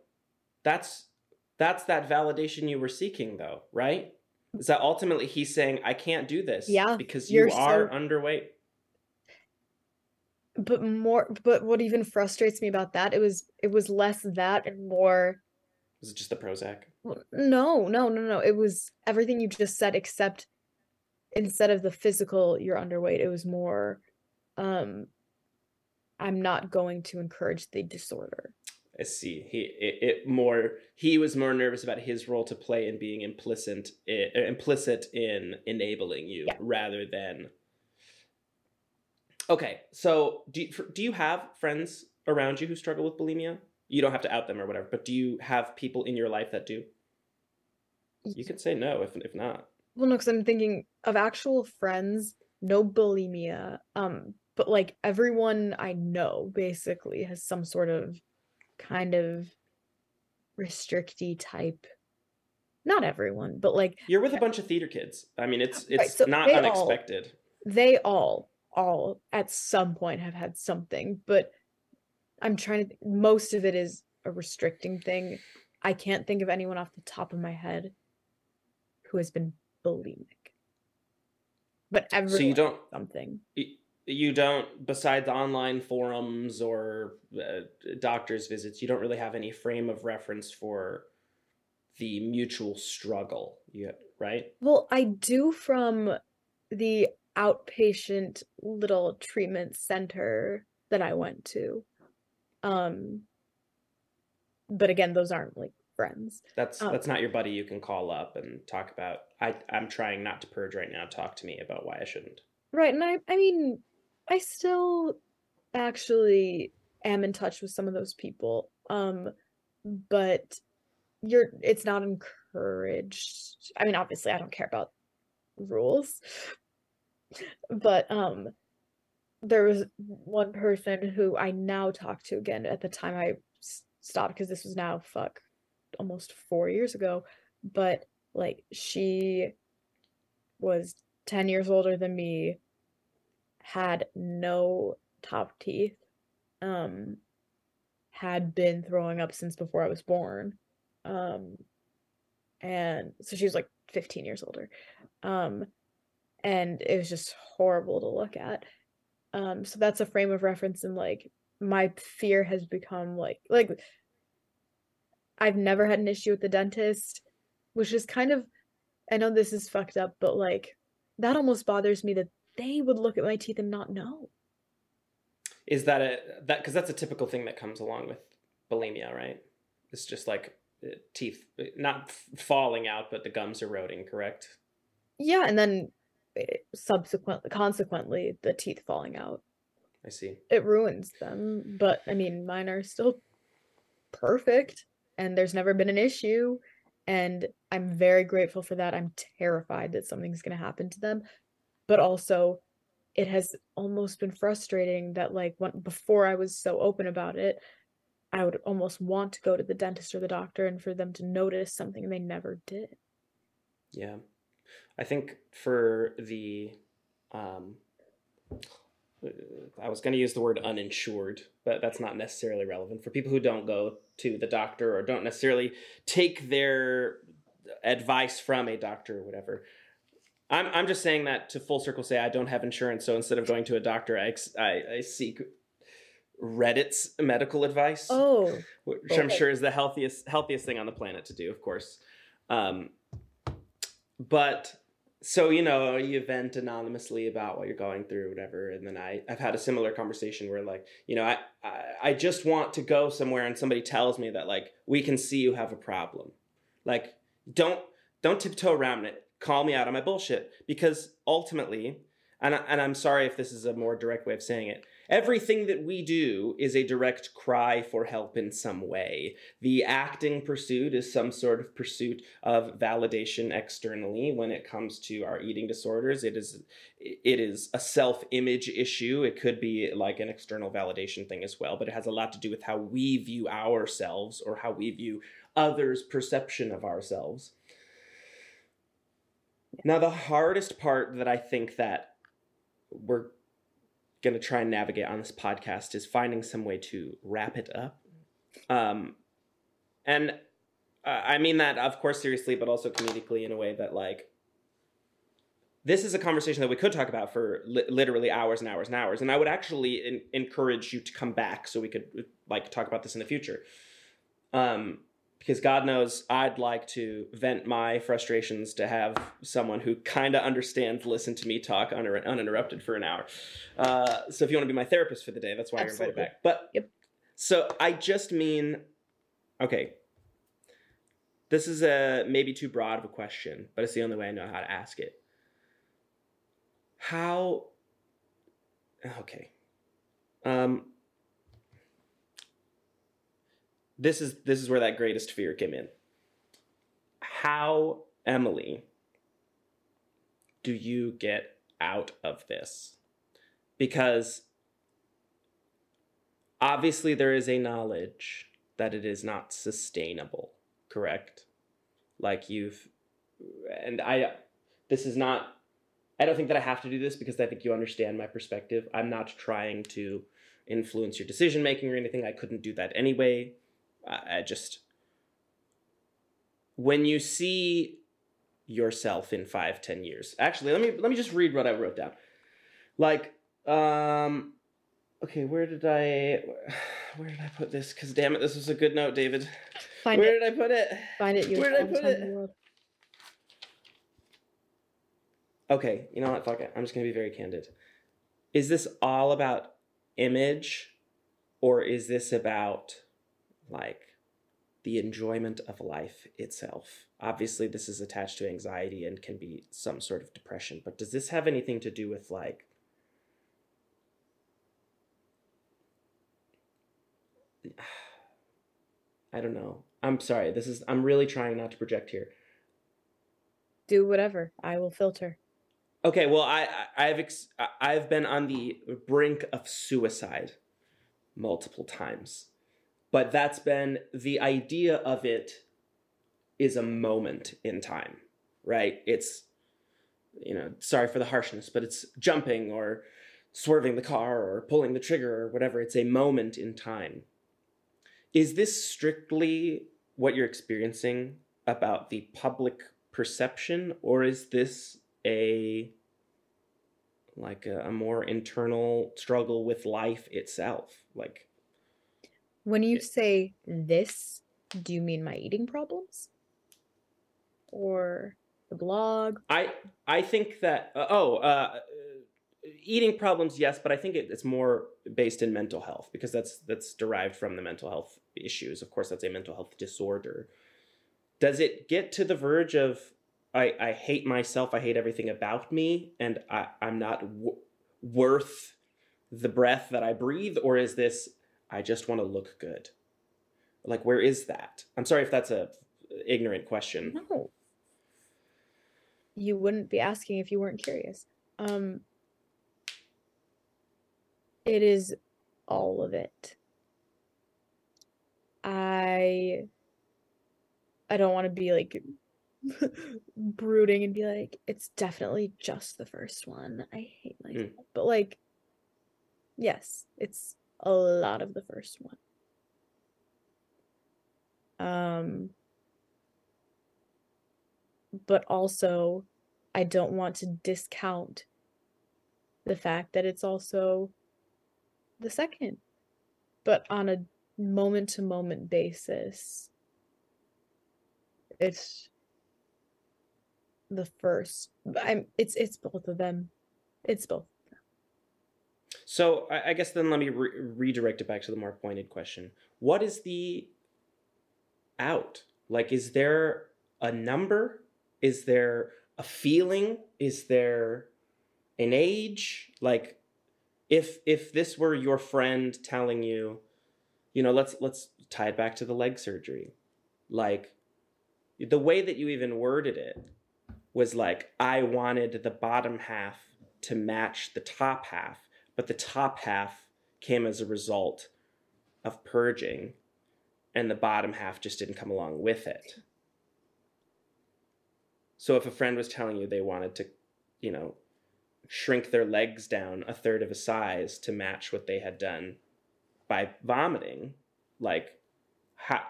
that's that's that validation you were seeking though right? Is that ultimately he's saying i can't do this yeah because you are so... underweight. But more but what even frustrates me about that it was it was less that and more was it just the prozac? No no no no it was everything you just said except instead of the physical you're underweight it was more um i'm not going to encourage the disorder i see. He it, it more he was more nervous about his role to play in being implicit in, uh, implicit in enabling you yeah. rather than okay so do you, do you have friends around you who struggle with bulimia? You don't have to out them or whatever but do you have people in your life that do? You can say no if if not. Well no because i'm thinking of actual friends no bulimia um but like everyone i know basically has some sort of kind of restricty type not everyone but like you're with a bunch of theater kids i mean it's it's right, so not unexpected all, they all all at some point have had something but I'm trying to. Most of it is a restricting thing. I can't think of anyone off the top of my head who has been bulimic. But everyone So you don't something. You don't besides online forums or uh, doctors visits you don't really have any frame of reference for the mutual struggle you right Well, I do from the outpatient little treatment center that I went to. Um, but again, those aren't like friends. that's Oh. that's not your buddy you can call up and talk about i i'm trying not to purge right now talk to me about why i shouldn't Right, and I I mean, I still actually am in touch with some of those people. Um, but you're it's not encouraged. I mean, obviously I don't care about rules. But um there was one person who I now talk to again at the time I stopped because this was now fuck almost 4 years ago, but like she was 10 years older than me had no top teeth um had been throwing up since before I was born um and so she was like 15 years older um and it was just horrible to look at. Um so that's a frame of reference and like my fear has become like like I've never had an issue with the dentist which is kind of I know this is fucked up but like that almost bothers me that they would look at my teeth and not know. Is that a that because that's a typical thing that comes along with bulimia right? It's just like uh, teeth not falling out but the gums eroding correct? Yeah and then eh, subsequently consequently the teeth falling out. I see. It ruins them but i mean mine are still perfect and there's never been an issue and i'm very grateful for that. I'm terrified that something's going to happen to them but also it has almost been frustrating that like when before i was so open about it i would almost want to go to the dentist or the doctor and for them to notice something they never did Yeah. I think for the um I was going to use the word uninsured, but that's not necessarily relevant. For people who don't go to the doctor or don't necessarily take their advice from a doctor or whatever. I'm I'm just saying that to full circle say I don't have insurance, so instead of going to a doctor, I I, I seek Reddit's medical advice oh which I'm sure is the healthiest healthiest thing on the planet to do, of course. Um, but so you know, you vent anonymously about what you're going through, whatever, and then I I've had a similar conversation where like you know I I, I just want to go somewhere and somebody tells me that like we can see you have a problem, like don't don't tiptoe around it. Call me out on my bullshit because ultimately, and I, and I'm sorry if this is a more direct way of saying it. Everything that we do is a direct cry for help in some way. The acting pursuit is some sort of pursuit of validation externally when it comes to our eating disorders. It is it is a self-image issue. It could be like an external validation thing as well, but it has a lot to do with how we view ourselves or how we view others' perception of ourselves. Now the hardest part that I think that we're going to try and navigate on this podcast is finding some way to wrap it up. Um, and uh, I mean that, of course, seriously, but also comedically in a way that, like, this is a conversation that we could talk about for li- literally hours and hours and hours. And I would actually en- encourage you to come back so we could, like, talk about this in the future. Um, because God knows I'd like to vent my frustrations to have someone who kind of understands listen to me talk uninter- uninterrupted for an hour. Uh, so if you want to be my therapist for the day, that's why you're Absolutely. invited back. But Yep. so I just mean, okay, this is a maybe too broad of a question, but it's the only way I know how to ask it. How? Okay. Um, this is this is where that greatest fear came in. How, Emily, do you get out of this? Because obviously there is a knowledge that it is not sustainable, correct? Like you've and I this is not I don't think that I have to do this because I think you understand my perspective. I'm not trying to influence your decision making or anything. I couldn't do that anyway. I, I just when you see yourself in five, ten years. Actually, let me let me just read what I wrote down. Like, um, okay, where did I where did I put this? Because damn it, this was a good note, David. Find where it. did I put it? Find it. You where did I put it? Okay, you know what? Fuck it. I'm just gonna be very candid. Is this all about image, or is this about like the enjoyment of life itself? Obviously, this is attached to anxiety and can be some sort of depression. But does this have anything to do with like? I don't know. I'm sorry. This is. I'm really trying not to project here. Do whatever. I will filter. Okay, well, I, I I've ex- I've been on the brink of suicide multiple times, but that's been the idea of it is a moment in time, right? It's you know, sorry for the harshness, but it's jumping or swerving the car or pulling the trigger or whatever. It's a moment in time. Is this strictly what you're experiencing about the public perception, or is this a like a, a more internal struggle with life itself? Like, When you say this, do you mean my eating problems? Or the blog? I I think that uh, oh uh, eating problems yes, but I think it, it's more based in mental health because that's that's derived from the mental health issues. Of course, that's a mental health disorder. Does it get to the verge of I I hate myself, I hate everything about me, and I I'm not w- worth the breath that I breathe, or is this I just want to look good? Like where is that? I'm sorry if that's a ignorant question. No. You wouldn't be asking if you weren't curious. Um it is all of it. I I don't want to be like brooding and be like it's definitely just the first one. I hate myself. But like yes, it's a lot of the first one. Um but also I don't want to discount the fact that it's also the second, but on a moment to moment basis, it's the first. I'm it's it's both of them. It's both. So I, I guess then let me re- redirect it back to the more pointed question. What is the out? Like, is there a number? Is there a feeling? Is there an age? Like, if if this were your friend telling you, you know, let's let's tie it back to the leg surgery. Like, the way that you even worded it was like, I wanted the bottom half to match the top half but the top half came as a result of purging and the bottom half just didn't come along with it. So if a friend was telling you they wanted to you know shrink their legs down a third of a size to match what they had done by vomiting like how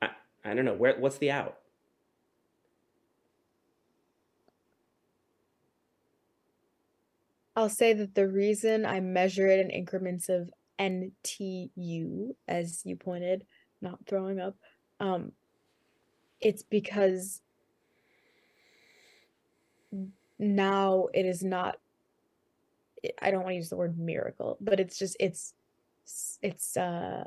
i, I don't know where what's the out I'll say that the reason I measure it in increments of NTU, as you pointed, not throwing up, um, it's because now it is not. I- don't want to use the word miracle, but it's just it's it's uh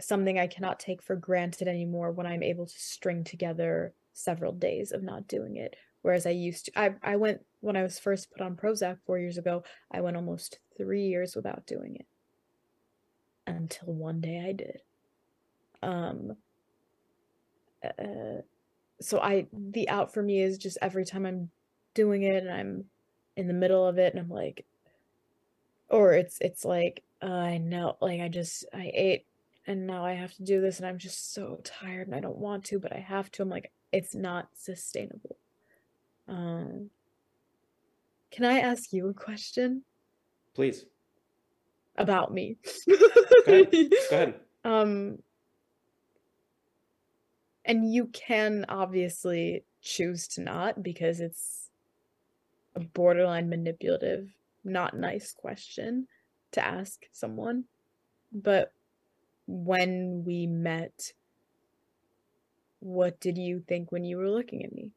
something I cannot take for granted anymore when I'm able to string together several days of not doing it. Whereas I used to, I, I went when I was first put on Prozac four years ago, I went almost three years without doing it. Until one day I did. Um, uh, so I, the out for me is just every time I'm doing it and I'm in the middle of it and I'm like, or it's, it's like, uh, I know, like I just, I ate and now I have to do this and I'm just so tired and I don't want to, but I have to. I'm like, it's not sustainable. Um, can I ask you a question? Please. about me. ahead. Go ahead. Um, and you can obviously choose to not because it's a borderline manipulative, not nice question to ask someone. But when we met, what did you think when you were looking at me?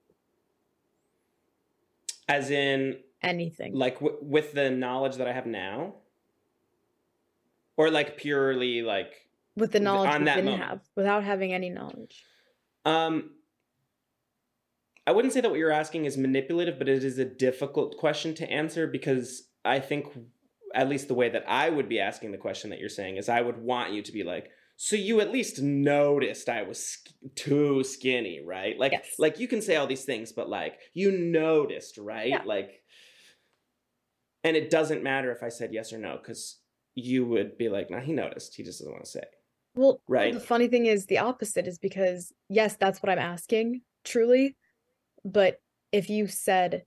As in, Anything. like w- with the knowledge that I have now, or like purely like with the knowledge on that didn't moment. have, without having any knowledge. um. I wouldn't say that what you're asking is manipulative, but it is a difficult question to answer because I think, at least the way that I would be asking the question that you're saying is, I would want you to be like, so you at least noticed I was sk- too skinny, right? Like, Yes. like you can say all these things, but like you noticed, right? Yeah. Like, and it doesn't matter if I said yes or no because you would be like, nah, he noticed. He just doesn't want to say. Well, Right. the funny thing is the opposite is because yes, that's what I'm asking, truly. But if you said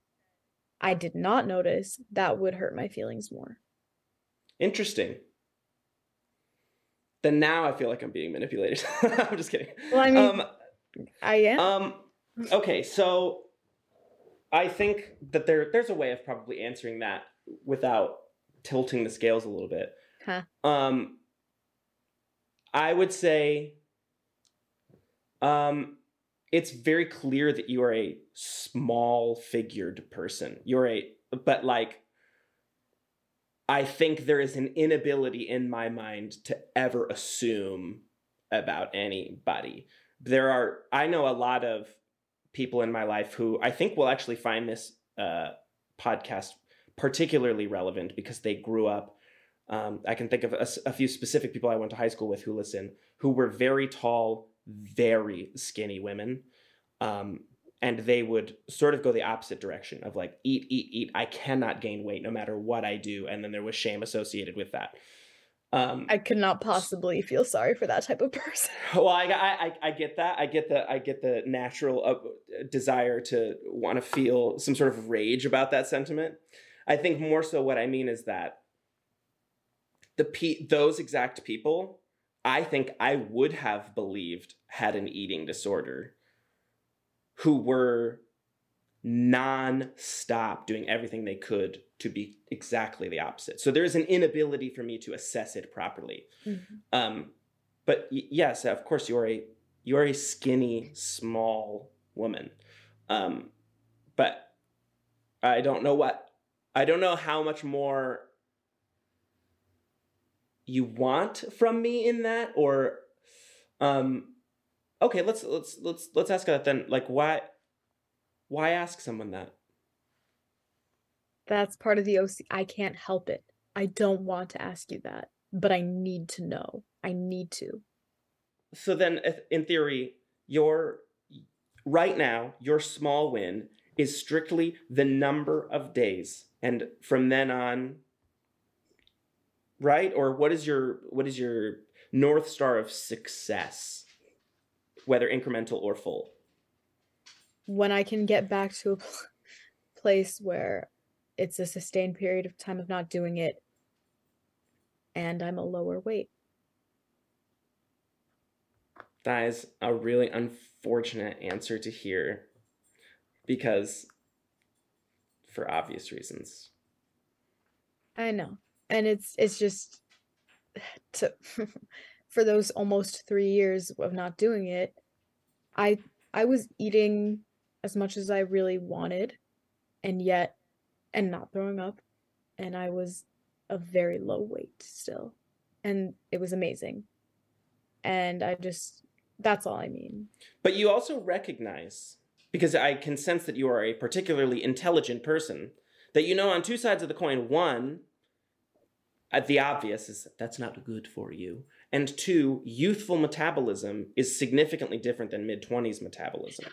I did not notice, that would hurt my feelings more. Interesting. Then now I feel like I'm being manipulated. I'm just kidding. Well, I mean, um, I am. um, okay, so I think that there there's a way of probably answering that without tilting the scales a little bit. Huh. Um, I would say, um, it's very clear that you are a small figured person. You're a, but like, I think there is an inability in my mind to ever assume about anybody. There are, I know a lot of people in my life who I think will actually find this uh, podcast particularly relevant because they grew up. Um, I can think of a few specific people I went to high school with who listen, who were very tall, very skinny women. Um, and they would sort of go the opposite direction of like, eat, eat, eat. I cannot gain weight no matter what I do. And then there was shame associated with that. Um, I could not possibly feel sorry for that type of person. well, I, I, I- get that. I get the I get the natural uh, desire to want to feel some sort of rage about that sentiment. I think more so what I mean is that the pe- those exact people, I think I would have believed had an eating disorder, who were non-stop doing everything they could to be exactly the opposite. So there is an inability for me to assess it properly. Um, but y- yes, of course, you're a you're a skinny, small woman. Um, but I don't know what I don't know how much more you want from me in that, or um, okay, let's let's let's let's ask that then. Like, why why ask someone that? That's part of the OC. I can't help it. I don't want to ask you that, but I need to know. I need to. so then in theory your right now your small win is strictly the number of days and from then on right or what is your what is your north star of success whether incremental or full When I can get back to a pl- place where it's a sustained period of time of not doing it and I'm a lower weight. that is a really unfortunate answer to hear because for obvious reasons I know. And it's it's just to for those almost 3 years of not doing it, I I was eating as much as I really wanted and yet and not throwing up and I was a very low weight still. And it was amazing. And I just that's all I mean. But you also recognize, because I can sense that you are a particularly intelligent person, that you know on two sides of the coin one, uh, the obvious is that's not good for you. And two, youthful metabolism is significantly different than mid 20s metabolism.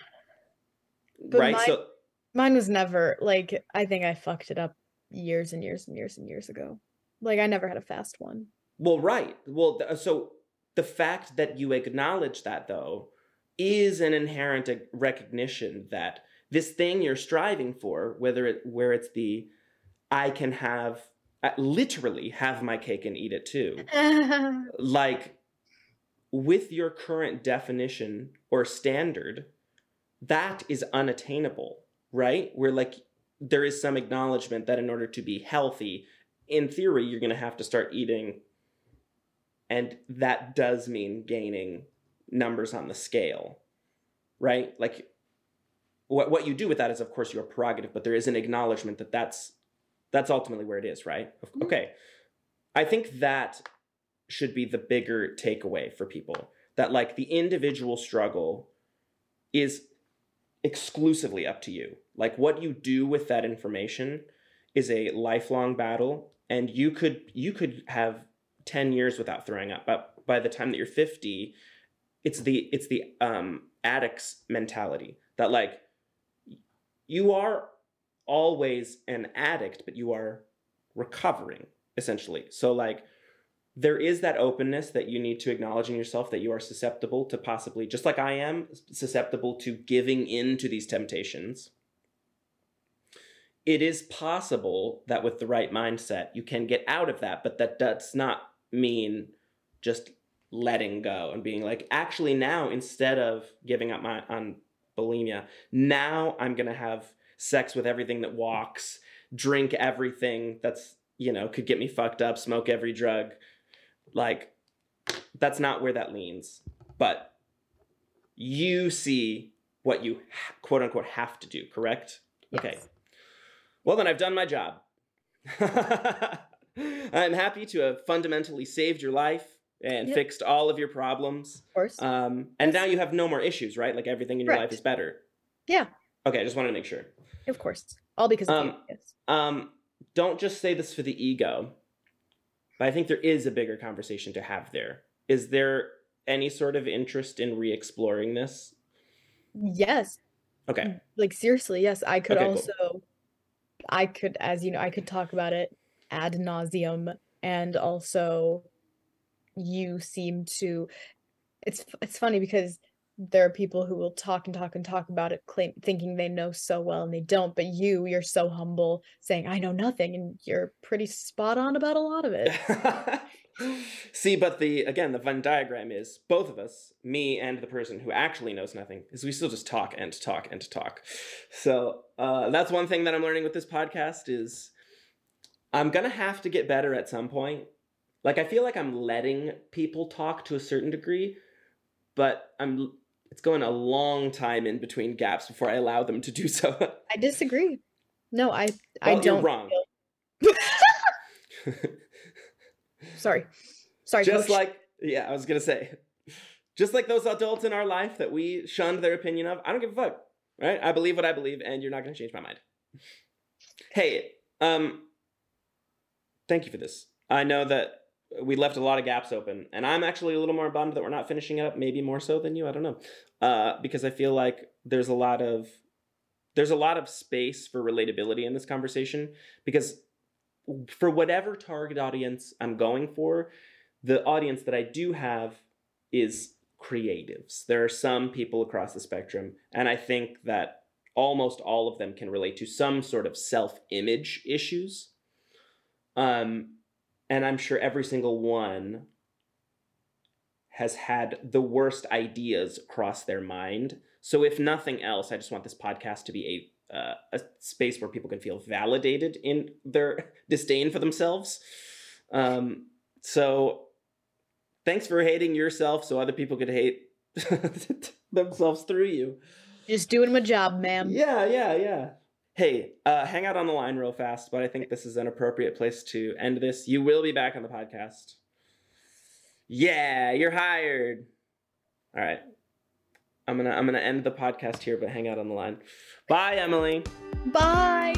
But right? my- so, Mine was never like I think I fucked it up years and years and years and years ago. Like I never had a fast one. well, right. Well, th- so the fact that you acknowledge that, though, is an inherent recognition that this thing you're striving for, whether it where it's the I can have literally have my cake and eat it too. like with your current definition or standard, that is unattainable, right? Where like there is some acknowledgement that in order to be healthy, in theory, you're going to have to start eating. And that does mean gaining numbers on the scale, right? Like what, what you do with that is, of course, your prerogative, but there is an acknowledgement that that's, that's ultimately where it is, right? Mhm. Okay. I think that should be the bigger takeaway for people that like the individual struggle is exclusively up to you. Like what you do with that information is a lifelong battle and you could you could have 10 years without throwing up but by the time that you're 50 it's the it's the um addict's mentality that like you are always an addict but you are recovering essentially. So like there is that openness that you need to acknowledge in yourself that you are susceptible to possibly just like i am susceptible to giving in to these temptations. It is possible that with the right mindset you can get out of that but that does not mean just letting go and being like actually now instead of giving up my on bulimia now i'm going to have sex with everything that walks drink everything that's you know could get me fucked up smoke every drug like that's not where that leans but you see what you ha- quote unquote have to do correct okay well, then I've done my job. I'm happy to have fundamentally saved your life and Yep. fixed all of your problems. Of course. Um, and now you have no more issues, right? Like everything in your life is better. Yeah. Okay, I just want to make sure. of course. All because of um. Um, don't just say this for the ego, but I think there is a bigger conversation to have there. Is there any sort of interest in re exploring this? Yes. Okay. Like seriously, yes. I could Okay, cool. also I could as you know, I could talk about it ad nauseum and also you seem to it's it's funny because there are people who will talk and talk and talk about it claim thinking they know so well and they don't but you you're so humble saying i know nothing and you're pretty spot on about a lot of it See, but the again, the Venn diagram is both of us, me and the person who actually knows nothing, is we still just talk and talk and talk. So uh, that's one thing that I'm learning with this podcast is I'm gonna have to get better at some point. Like I feel like I'm letting people talk to a certain degree, but I'm it's going a long time in between gaps before I allow them to do so. i disagree no i i Well, you're don't wrong. sorry sorry just coach. like yeah i was gonna say just like those adults in our life that we shunned their opinion of i don't give a fuck right i believe what i believe and you're not gonna change my mind hey um thank you for this i know that we left a lot of gaps open and i'm actually a little more bummed that we're not finishing it up maybe more so than you i don't know uh because i feel like there's a lot of there's a lot of space for relatability in this conversation because for whatever target audience I'm going for, the audience that I do have is creatives. There are some people across the spectrum, and I think that almost all of them can relate to some sort of self image issues. Um, and I'm sure every single one has had the worst ideas cross their mind. So, if nothing else, I just want this podcast to be a uh, a space where people can feel validated in their disdain for themselves. Um, so, thanks for hating yourself, so other people could hate themselves through you. just doing my job ma'am Yeah, yeah, yeah. Hey, uh, hang out on the line real fast, but I think this is an appropriate place to end this. You will be back on the podcast. Yeah, you're hired. All right. I'm gonna I'm gonna end the podcast here, but hang out on the line. Bye, Emily. bye